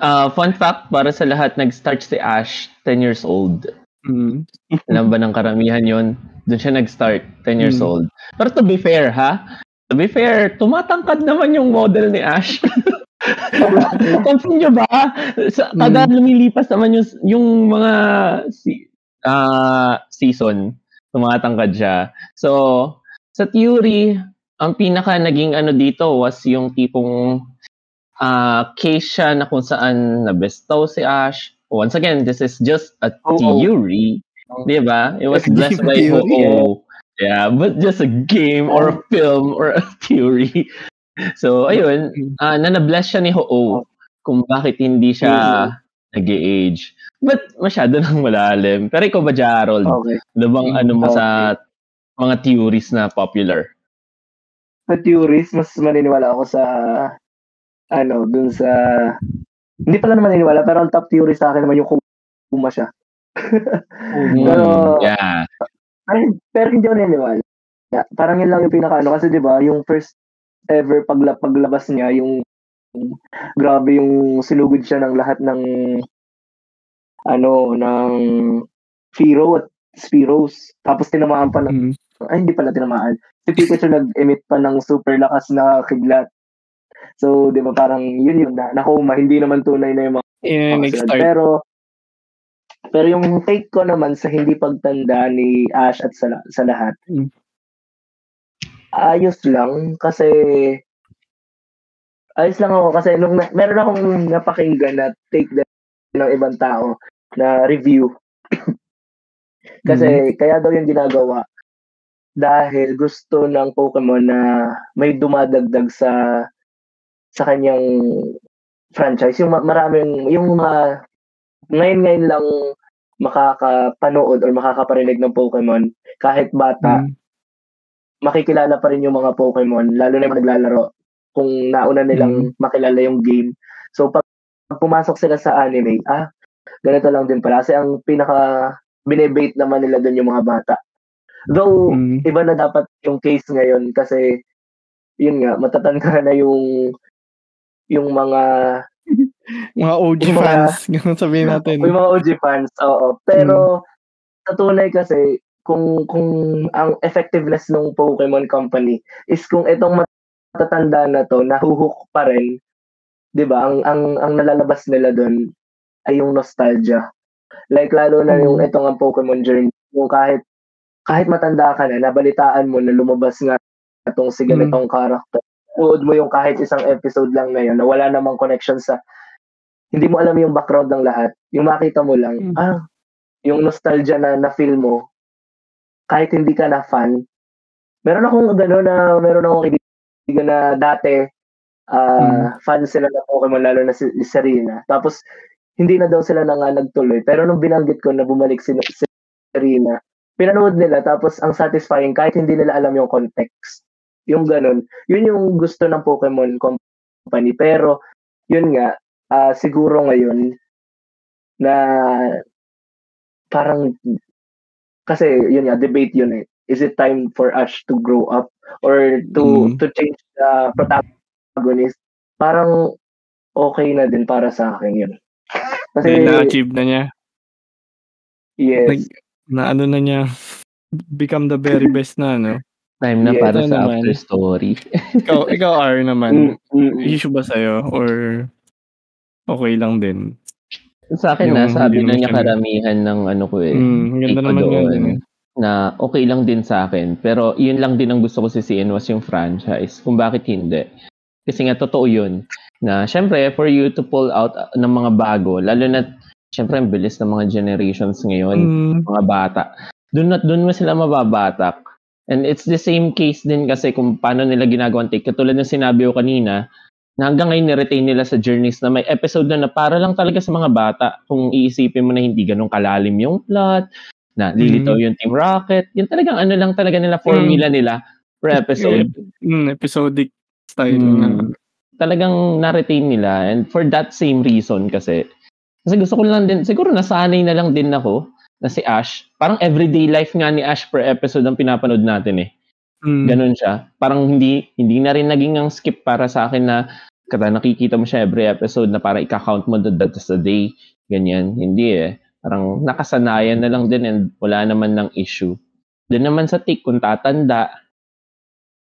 ah, fun fact para sa lahat, nag-start si Ash 10 years old. Mm. Alam ba ng karamihan yon? Doon siya nag-start, 10 years Hmm. old. Pero to be fair, ha? To be fair, tumatangkad naman yung model ni Ash. Pansin nyo ba? Sa, kada lumilipas naman yung, yung mga si, ah, season, tumatangkad siya. So, sa theory, ang pinaka naging ano dito was yung tipong ah case siya na kung saan nabestow si Ash. Once again, this is just a Oo. theory. Di ba? It was blessed by theory, Ho-Oh. Yeah, but just a game or a film or a theory. So, ayun, ah na na-bless siya ni Ho-Oh kung bakit hindi siya nag-age. But masyado nang malalim. Pero ikaw ba, Jarol? Okay. Ano bang ano mo sa mga theories na popular? Sa theories, mas maniniwala ako sa ano, dun sa hindi pala naman naniniwala, pero ang top theory sa akin naman yung kuma siya. Pero- Mm, yeah. Ay, pero hindi ako naniniwala. Yeah, parang yun lang yung pinaka ano kasi 'di ba, yung first ever pagla paglabas niya, yung grabe yung sinugod siya ng lahat ng ano ng Firo at Spiros. Tapos tinamaan pa ng Mm. ay hindi pala tinamaan. Si Pikachu nag-emit pa ng super lakas na kidlat. So, 'di ba parang yun yun na nakuma, hindi naman tunay na yung mga In next. Pero pero yung take ko naman sa hindi pagtanda ni Ash at sa, sa lahat, Mm. ayos lang kasi ayos lang ako kasi nung na- meron akong napakinggan na take din ng ibang tao na review. kasi kaya daw yung ginagawa dahil gusto ng Pokemon na may dumadagdag sa sa kanyang franchise. Yung ma- maraming, yung mga ngayon-ngayon lang makakapanood or makakaparinig ng Pokemon kahit bata, Mm. makikilala pa rin yung mga Pokemon, lalo na yung naglalaro kung nauna nilang makilala yung game. So, pag pumasok sila sa anime, ah, ganito lang din pala. Kasi ang pinaka binebate naman nila doon yung mga bata. Though, Mm. iba na dapat yung case ngayon kasi yun nga, matatanda na yung yung mga mga OG Yung fans, ganun sabihin natin. Yung mga OG fans, oo. Pero sa tunay kasi, kung kung ang effectiveness ng Pokemon Company is kung itong matatanda na to nahuhook pa rin, 'di ba? Ang ang ang nalalabas nila doon ay yung nostalgia. Like lalo na yung itong ang Pokemon Journey, yung kahit kahit matanda ka na, nabalitaan mo na lumabas nga itong si ganitong character. Nood mo yung kahit isang episode lang na yun, na wala namang connection sa hindi mo alam yung background ng lahat. Yung makita mo lang, Mm. ah, yung nostalgia na na-feel mo, kahit hindi ka na fan. Meron akong gano'n na, meron akong kaibigan na dati, ah, fan sila ng Pokemon, lalo na si, si Serena. Tapos, hindi na daw sila na nga nagtuloy. Pero nung binanggit ko na bumalik si, si Serena, pinanood nila, tapos ang satisfying, kahit hindi nila alam yung context. Yung ganun. Yun yung gusto ng Pokemon Company. Pero, yun nga, ah, siguro ngayon, na parang kasi yun nga debate yun eh is it time for Ash to grow up or to Mm. to change the protagonist parang okay na din para sa akin yun kasi na-achieve na niya. yes Nag- Na ano na niya, become the very best na, no? Time na Yeah, para ito sa naman. after story. Ikaw, ikaw R naman, Mm, mm, mm. issue ba sa'yo? Or okay lang din? Sa akin Yung na, sabi hindi na niya karamihan ng ano ko eh. Mm, ang ganda naman doon, yun. eh. na okay lang din sa akin. Pero yun lang din ang gusto ko sisihin was yung franchise. Kung bakit hindi. Kasi nga totoo yun. Na syempre, for you to pull out uh, ng mga bago, lalo na syempre ang bilis ng mga generations ngayon, Mm, mga bata. Doon at doon mo sila mababatak. And it's the same case din kasi kung paano nila ginagawang take. Katulad ng sinabi ko kanina, na hanggang ngayon ni-retain nila sa journeys na may episode na, na para lang talaga sa mga bata. Kung iisipin mo na hindi ganun kalalim yung plot, na lilitaw yung Team Rocket. Yun talagang ano lang talaga nila, formula nila per episode. mm, episodic style Mm. na. Talagang na-retain nila. And for that same reason kasi, kasi gusto ko lang din, siguro nasanay na lang din ako na si Ash. Parang everyday life nga ni Ash per episode ang pinapanood natin eh. Mm. Ganun siya. Parang hindi hindi na rin naging ang skip para sa akin na kada nakikita mo siya every episode na parang ika-count mo that that's a day. Ganyan. Hindi eh. Parang nakasanayan na lang din and wala naman ng issue. Doon naman sa take, kung tatanda,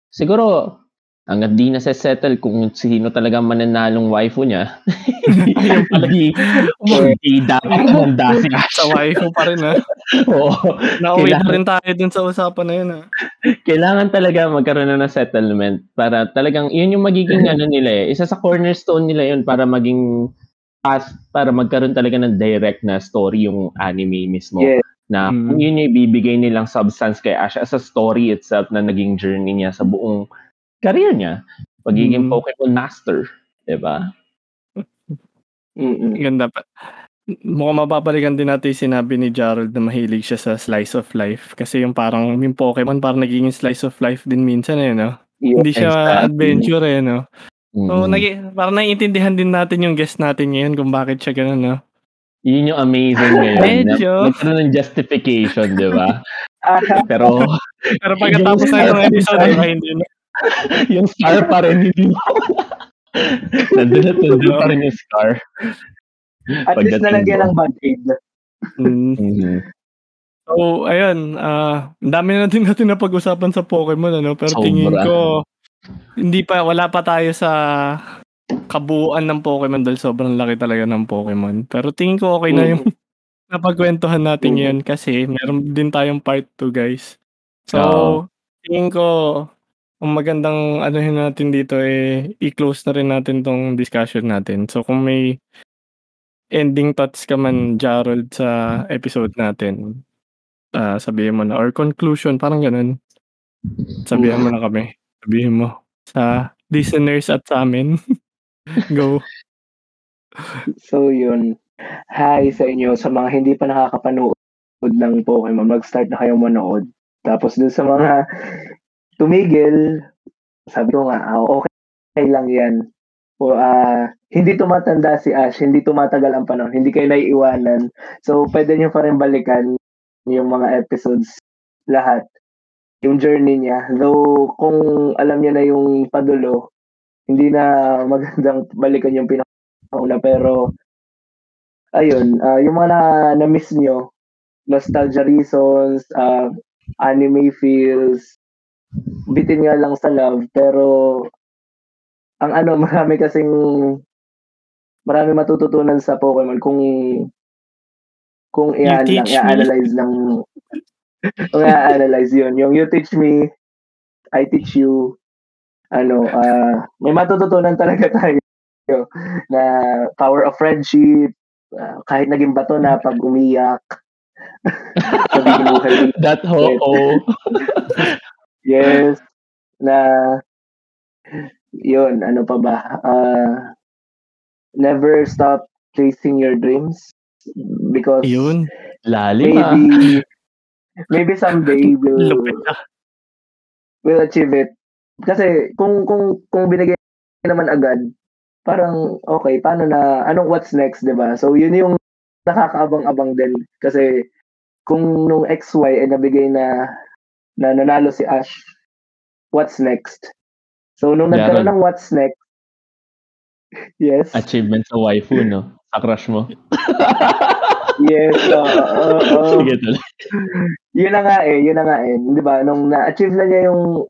siguro, hanggat di na settle kung sino talaga mananalong waifu niya. Hindi, hindi dapat manda si Ash. Sa waifu pa rin, ha? Oo. Nauwi pa rin tayo dun sa usapan na yun, ha? kailangan talaga magkaroon na ng settlement para talagang yun yung magiging ano nila eh. Isa sa cornerstone nila yun para maging path para magkaroon talaga ng direct na story yung anime mismo. Yes. Na Mm. kung yun yung ibibigay nilang substance kay Ash as a story itself na naging journey niya sa buong career niya. Pagiging Mm. Pokemon Master. 'di ba? Mm-mm. Ganda pa. Mukhang mababalikan din natin yung sinabi ni Gerald na mahilig siya sa slice of life. Kasi yung parang, yung Pokemon parang nagiging slice of life din minsan eh, no? Yes. Hindi siya exactly. adventure eh, no? So, Mm. nagi, parang naiintindihan din natin yung guest natin ngayon kung bakit siya ganun, no? Yun yung amazing ngayon. Medyo. Na, nagkaroon ng justification, 'di ba? Pero Pero pagkatapos na itong episode, iba hindi na. yung scar pa rin hindi mo. nandun at nandun pa rin yung scar. at least Pagdating nalagyan ng band-aid. Mm. Mhm. So, ayun, ah, ang dami na din natin na pag-usapan sa Pokemon, ano? Pero Sobra. tingin ko, hindi pa, wala pa tayo sa kabuuan ng Pokemon dahil sobrang laki talaga ng Pokemon. Pero tingin ko okay na yung napagkwentuhan natin Mhm. ngayon kasi meron din tayong part 2, guys. So, Oo. tingin ko, ang magandang ano natin dito eh, i-close na rin natin tong discussion natin. So, kung may ending thoughts ka man, Gerald, sa episode natin, ah sabihin mo na. Or conclusion, parang ganun. Sabihan mo na kami. Sabihin mo. Sa listeners at sa amin. Go. So yun. Hi sa inyo. Sa mga hindi pa nakakapanood ng Pokemon, mag-start na kayong manood. Tapos dun sa mga tumigil, sabi ko nga, ah, okay lang yan. O, ah, hindi tumatanda si Ash, hindi tumatagal ang panahon, hindi kayo naiiwanan. So, pwede nyo pa rin balikan yung mga episodes lahat. Yung journey niya. Though, kung alam niya na yung padulo, hindi na magandang balikan yung pinaka una pero ayun, uh, yung mga na, na-miss nyo, nostalgia reasons, uh, anime feels, bitin nga lang sa love, pero ang ano, marami kasing marami matututunan sa Pokemon kung kung i-an lang, i-analyze lang kung i-analyze yun. Yung you teach me, I teach you, ano, uh, may matututunan talaga tayo na power of friendship, uh, kahit naging bato na pag umiyak. That ho-oh. Yes. Na, yun, ano pa ba? Uh, never stop chasing your dreams because yun. Lalim maybe, maybe someday we'll, we'll achieve it. Kasi kung kung kung binigay naman agad, parang okay, paano na anong what's next, 'di ba? So yun yung nakakaabang-abang din kasi kung nung XY ay nabigay na na nanalo si Ash, what's next? So nung yeah, nagkaroon ng what's next, yes. Achievement sa waifu, no? Sa crush mo. yes, oo. Uh, uh, uh, Sige tuloy. Yun na nga eh, yun na nga eh. 'Di ba? Nung na-achieve na niya yung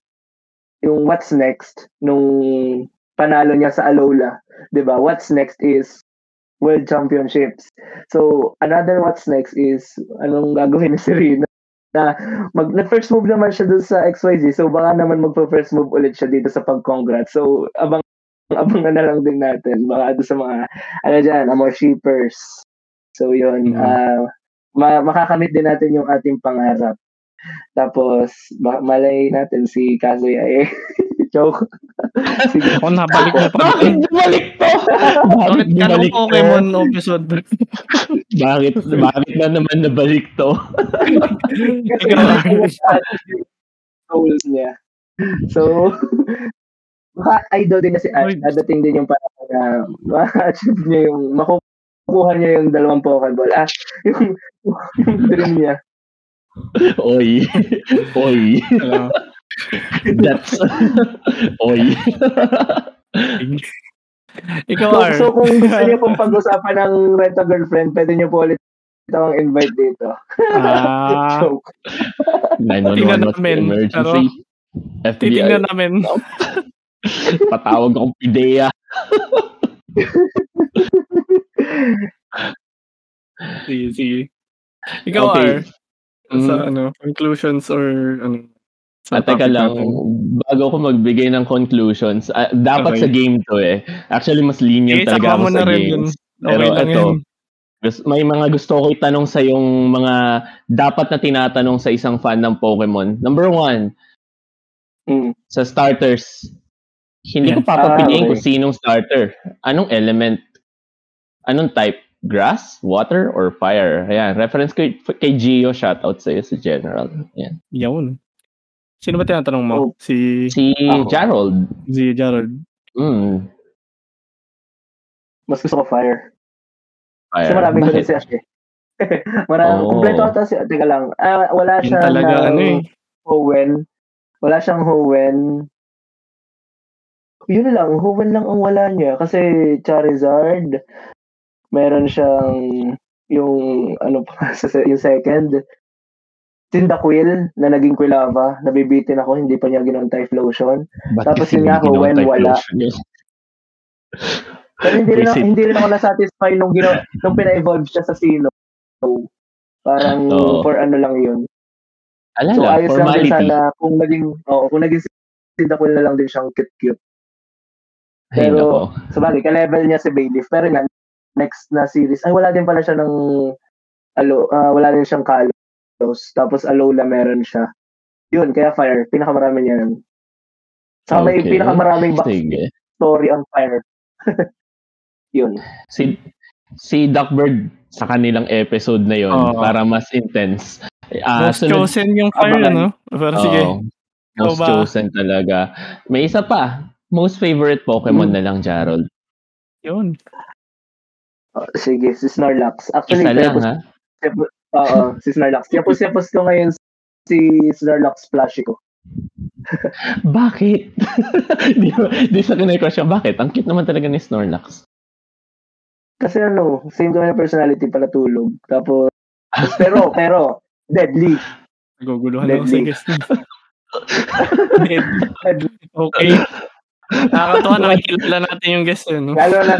yung what's next nung panalo niya sa Alola, 'di ba? What's next is World Championships. So, another what's next is anong gagawin ni Serena na mag na first move naman siya dun sa XYZ. So, baka naman magpa-first move ulit siya dito sa pag-congrats. So, abang abang na lang din natin baka doon sa mga ano diyan, more shippers. So, yun. Mm-hmm. Uh, ma- makakamit din natin yung ating pangarap. Tapos, malay natin si Kazuya eh. Joke. Sige. Ako nabalik mo pa. Bakit bumalik to? Bakit bumalik Pokemon episode? bakit, bakit na naman nabalik to? Goals niya. So, baka idol din na si Ash. Dadating din yung panahon na ma-achieve niya yung makukuha niya yung dalawang Pokeball. Ah, yung, yung dream niya. Oy. Oy. That's Oy. Ikaw, so, Ar. so kung gusto niyo pong pag-usapan ng Rent a Girlfriend, pwede niyo po ulit akong invite dito. Ah. Joke. 911 was namin, emergency. Pero, FBI. Titingnan namin. Patawag akong PIDEA. sige, sige. Ikaw, okay. Ar, mm. sa ano, conclusions or ano, At teka lang, natin. bago ko magbigay ng conclusions, uh, dapat okay. sa game to eh. Actually, mas lenient okay, talaga ako sa games. Okay Pero ito, may mga gusto ko itanong sa yung mga dapat na tinatanong sa isang fan ng Pokemon. Number one, mm. sa starters, hindi yeah. ko papapiliin ah, okay. kung sinong starter. Anong element? Anong type? Grass, water, or fire? Ayan, reference kay, kay Gio, shoutout sa'yo sa General. Ayan. Yun. Sino ba tinatanong mo? Oh, si si ako. Gerald. Si Gerald. Mm. Mas gusto ko fire. Fire. Kasi maraming ganun si Ash eh. Marami, oh. kompleto ata si, teka lang, uh, wala siya talaga, ano eh. Howen. Wala siyang Howen. Yun lang, Howen lang ang wala niya. Kasi Charizard, meron siyang yung ano pa, yung second, Cyndaquil na naging Quilava, nabibitin ako, hindi pa niya ginawa type lotion. Ba't Tapos yun nga ako, when wala. Pero hindi rin, ako, hindi rin ako na-satisfy nung, ginawa, nung pina-evolve siya sa Sino. So, parang oh. for ano lang yun. Alala, so, ayos formality. lang din sana kung naging, oh, kung naging Cyndaquil na lang din siyang cute-cute. Pero, hey, sabagay, ka-level niya si Bayleaf. Pero nga, next na series, ay wala din pala siya ng, alo, uh, wala din siyang kalo tapos Alola meron siya. Yun, kaya Fire, pinakamarami niya yun. Saka okay. may pinakamaraming back story on Fire. yun. Si si Duckbird sa kanilang episode na yon uh, para mas intense. Uh, most sunod, chosen yung Fire, abangan. ano? Pero uh, sige. Most ba? chosen talaga. May isa pa. Most favorite Pokemon hmm. na lang, Gerald. Yun. Uh, sige, si Snorlax. Actually, isa lang, ha? Oo, si Snorlax. Yapos-yapos ko ngayon si Snorlax plushie ko. Bakit? di, di sa kinay ko siya. Bakit? Ang cute naman talaga ni Snorlax. Kasi ano, same kami na personality pala tulog. Tapos, pero, pero, deadly. Naguguluhan ako sa Deadly. guest. Deadly. Okay. Nakakatawa, nakikilala natin yung guest eh, no? Lalo na,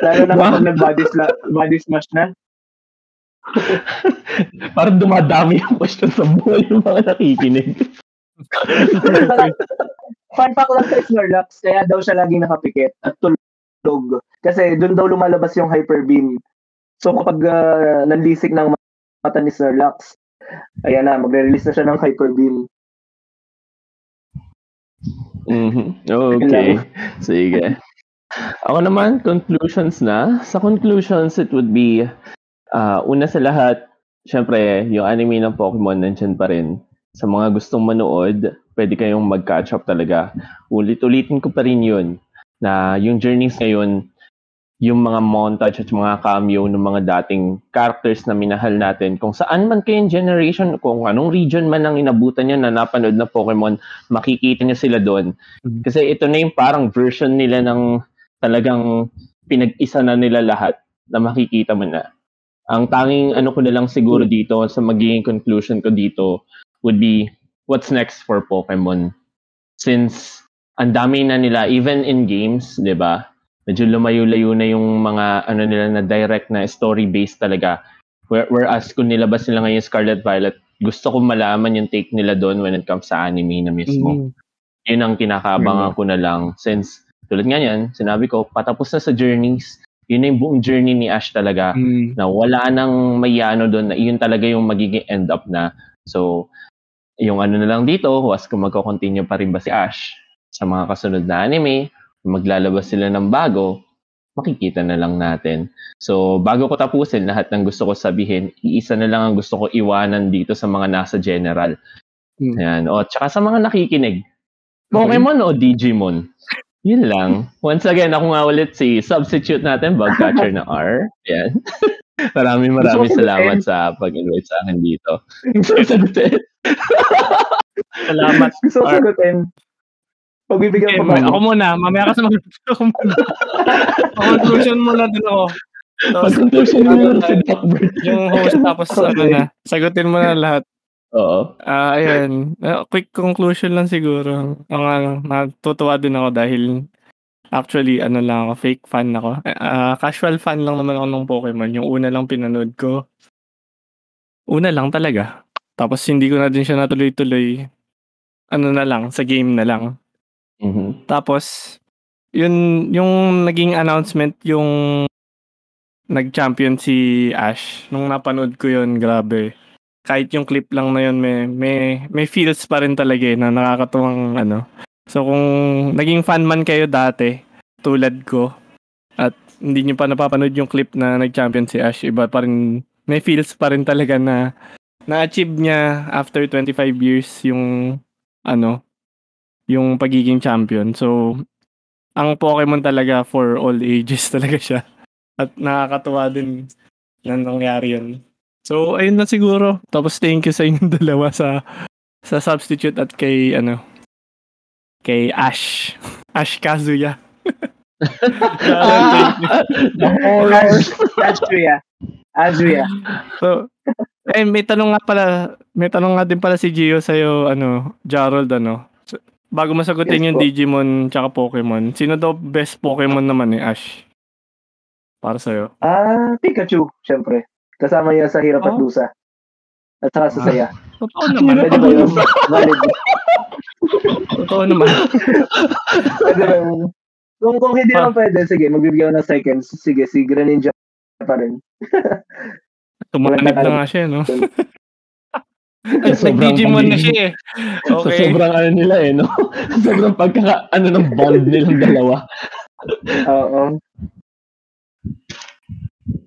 lalo na kapag nag-body, sla- body smash na. Parang dumadami yung question sa buhay ng mga nakikinig. Fun fact lang kay Snorlax, kaya daw siya laging nakapikit at tulog. Kasi doon daw lumalabas yung hyper beam. So kapag uh, nanlisik ng mata ni Snorlax, ayan na, magre-release na siya ng hyper beam. Mhm. Okay. Sige. Ako naman, conclusions na. Sa conclusions, it would be, uh, una sa lahat, syempre, yung anime ng Pokemon nandyan pa rin. Sa mga gustong manood, pwede kayong mag-catch up talaga. Ulit-ulitin ko pa rin yun, na yung journeys ngayon, yung mga montage at mga cameo ng mga dating characters na minahal natin, kung saan man kayong generation, kung anong region man ang inabutan nyo na napanood na Pokemon, makikita nyo sila doon. Mhm. Kasi ito na yung parang version nila ng talagang pinag-isa na nila lahat na makikita mo na. Ang tanging ano ko na lang siguro dito sa magiging conclusion ko dito would be what's next for Pokemon. Since ang dami na nila even in games, 'di ba? Medyo lumayo-layo na yung mga ano nila na direct na story based talaga. Where, whereas kung nilabas nila ngayon Scarlet Violet, gusto ko malaman yung take nila doon when it comes sa anime na mismo Mm. yun ang kinakaabangan ko na lang since tulad nga yan, sinabi ko, patapos na sa journeys, yun na yung buong journey ni Ash talaga Mm. na wala nang mayano doon na yun talaga yung magiging end up na. So, yung ano na lang dito, was kung magko-continue pa rin ba si Ash sa mga kasunod na anime, maglalabas sila ng bago, makikita na lang natin. So, bago ko tapusin lahat ng gusto ko sabihin, iisa na lang ang gusto ko iwanan dito sa mga nasa general. Hmm. Ayan. O, tsaka sa mga nakikinig, Pokemon o Digimon? Yun lang. Once again, ako nga ulit si substitute natin, Bugcatcher na R. Yan. maraming maraming Gusto ko salamat sa pag-invite sa akin dito. Sasagutin. Salamat. Gusto ko sagutin. Pagbibigyan Okay, pa ba? ako muna. Mamaya ka sa mag ako muna. Conclusion muna din ako. Tapos, Pag-conclusion mo Duckbird. yung host tapos ano na, sagutin mo na lahat. Oo. Ah, ayan. Ah, quick conclusion lang siguro. Ang ano, natutuwa din ako dahil actually ano lang ako, fake fan ako. Ah, casual fan lang naman ako ng Pokemon. Yung una lang pinanood ko. Una lang talaga. Tapos hindi ko na din siya natuloy-tuloy. Ano na lang, sa game na lang. Mhm. Tapos, yun, yung naging announcement, yung nag-champion si Ash. Nung napanood ko yun, grabe. Kahit yung clip lang na yun, may, may, may feels pa rin talaga eh, na nakakatuwang ano. So kung naging fan man kayo dati, tulad ko, at hindi nyo pa napapanood yung clip na nag-champion si Ash, iba pa rin, may feels pa rin talaga na na-achieve niya after 25 years yung ano, yung pagiging champion. So, ang Pokemon talaga for all ages talaga siya. At nakakatuwa din na nangyari yun. So, ayun na siguro. Tapos thank you sa inyong dalawa sa sa substitute at kay ano kay Ash. Ash Kazuya. Thank you. The horrors. Azuya. Azuya. So, eh, may tanong nga pala, may tanong nga din pala si Gio sa'yo, ano, Jarald, ano. So, bago masagutin Yes yung po. Digimon tsaka Pokemon, sino daw best Pokemon naman ni Ash? Para sa'yo. Ah, Pikachu, syempre. Kasama niya sa hirap at Oh. dusa. At saka sa Ah. saya. Totoo naman. Pwede ba yun? Valid. Totoo naman. Pwede ba yun? Kung, kung hindi naman pwede, sige, magbibigay ako ng seconds. Sige, si Greninja pa rin. Tumanib na nga siya, no? Ay, Sobrang Nag-Digimon na pagiging- siya eh. Sa Okay. sobrang ano nila eh, no? sobrang pagkaka, ano ng bond nilang dalawa. Oo.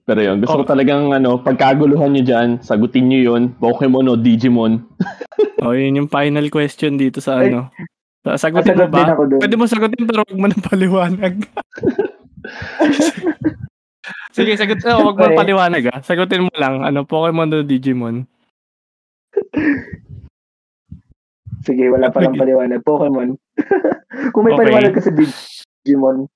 Pero yun, gusto ko Oh. talagang ano, pagkaguluhan nyo dyan, sagutin nyo yun, Pokemon o Digimon. O, yun yung final question dito sa Ay. ano. Sa- Sagutin mo ba? Pwede mo sagutin pero huwag mo nang paliwanag. Sige, sagot. Oh, wag mo Okay. paliwanag ah. Sagutin mo lang. Ano, Pokemon o Digimon? Sige, wala pa lang paliwanag. Pokemon. kung may Okay. paliwanag kasi Digimon.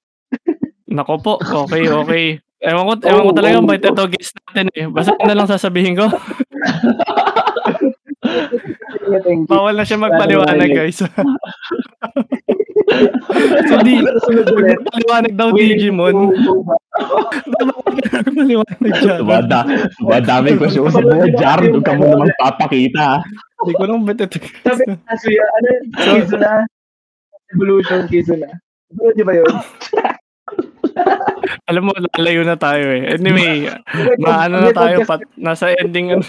Nako po. Okay, okay. Ewan ko, ewan ko Oh, talaga oh, bakit ito guest natin eh. Basta na lang sasabihin ko. Bawal na siya magpaliwanag Ano, guys. so di, Sunod ulit. paliwanag daw Digimon. Paliwanag siya. Bada, badaming question sa buhay, Jar. Huwag ka mo naman papakita. Hindi ko lang ba't ito Sabi ko, Asuya, ano yun? Kizuna? Evolution Kizuna. Ano di ba yun? Alam mo, lalayo na tayo eh. Anyway, maano na tayo, pat, nasa ending, ano,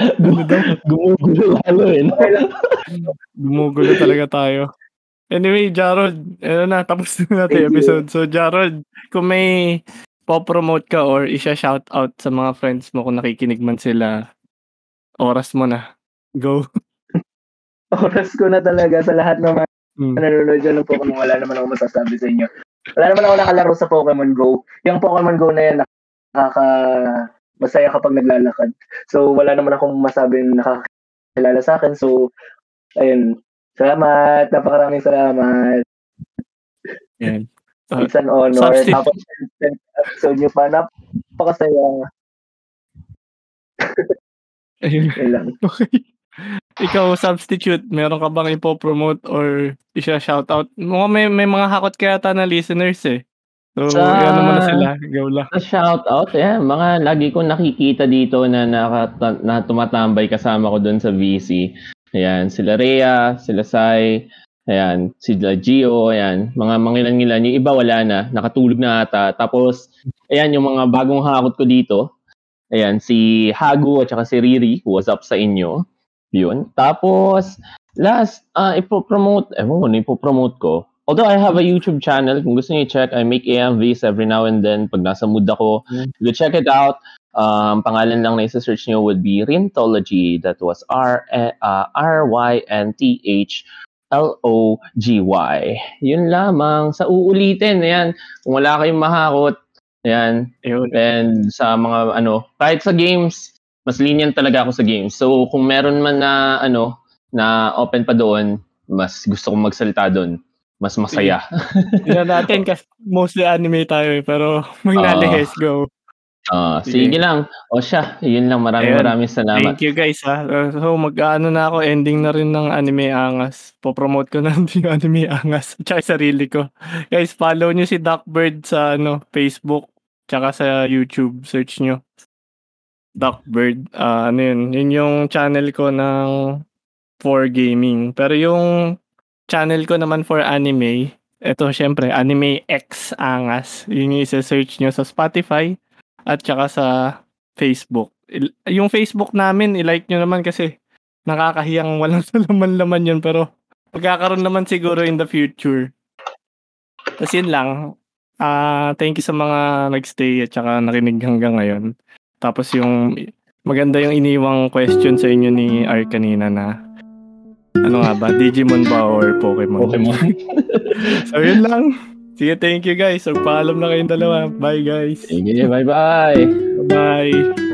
Gumugulo lalo eh. no? gumugulo talaga tayo. Anyway, Jarod, ano na, tapos na natin Thank episode. So, Jarod, kung may po-promote ka or isya shout out sa mga friends mo kung nakikinig man sila, oras mo na. Go. Oras ko na talaga sa lahat ng mga Mm. nanonood dyan ng Pokemon. Wala naman ako masasabi sa inyo. Wala naman ako nakalaro sa Pokemon Go. Yung Pokemon Go na yan, nakaka... Masaya kapag naglalakad. So, wala naman akong masabing nakakilala sa akin. So, ayun. Salamat. Napakaraming salamat. Yan. Ah, It's an honor. substitute. Tapos, episode nyo pa. Napakasaya. Ayun. Yun lang. Okay. Ikaw, substitute, meron ka bang ipopromote or isya shoutout? Mukhang may, may mga hakot kaya ata na listeners eh. So, Sa- yan naman na sila. Go lang. Sa shout out, eh, mga lagi ko nakikita dito na, naka, na tumatambay kasama ko doon sa VC. Ayan, sila Rhea, sila Sai, ayan, sila Gio, ayan, mga mangilan-ngilan. Yung iba wala na, nakatulog na ata. Tapos, ayan, yung mga bagong hakot ko dito, ayan, si Hagu at saka si Riri, what's up sa inyo? Yun. Tapos, last, uh, ipopromote, ewan ko, ano ipopromote ko. Although I have a YouTube channel, kung gusto niyo i-check, I make AMVs every now and then. Pag nasa mood ako, you check it out. Um, pangalan lang na isa-search niyo would be Rintology. That was R uh, R-Y-N-T-H L-O-G-Y. Yun lamang. Sa uulitin, ayan. Kung wala kayong mahakot, ayan. And sa mga ano, kahit sa games, mas lenient talaga ako sa games. So kung meron man na ano, na open pa doon, mas gusto kong magsalita doon. Mas masaya. Tingnan natin kasi mostly anime tayo eh. Pero may Ah. nalihes. Go. Ah, Sige. sige lang. O siya, yun lang. Maraming Ayun. maraming salamat. Thank you guys ha. Uh, So mag-ano na ako, ending na rin ng anime angas. Popromote ko na yung anime angas. Tsaka sarili ko. Guys, follow nyo si Duckbird sa ano, Facebook. Tsaka sa YouTube. Search nyo. Duckbird. Ah, ano yun. Yun yung channel ko ng for gaming. Pero yung channel ko naman for anime, ito syempre, Anime X Angas. Yun yung isa-search nyo sa Spotify at tsaka sa Facebook. Yung Facebook namin, i-like nyo naman kasi nakakahiyang walang laman-laman yun pero magkakaroon naman siguro in the future. Tapos yun lang. Ah, thank you sa mga nagstay at saka nakinig hanggang ngayon. Tapos yung maganda yung iniwang question sa inyo ni R kanina na ano nga ba, Digimon ba or Pokemon? Pokemon. so yun lang. Sige, thank you guys. So paalam na kayong dalawa. Bye guys. sige, bye-bye. Bye.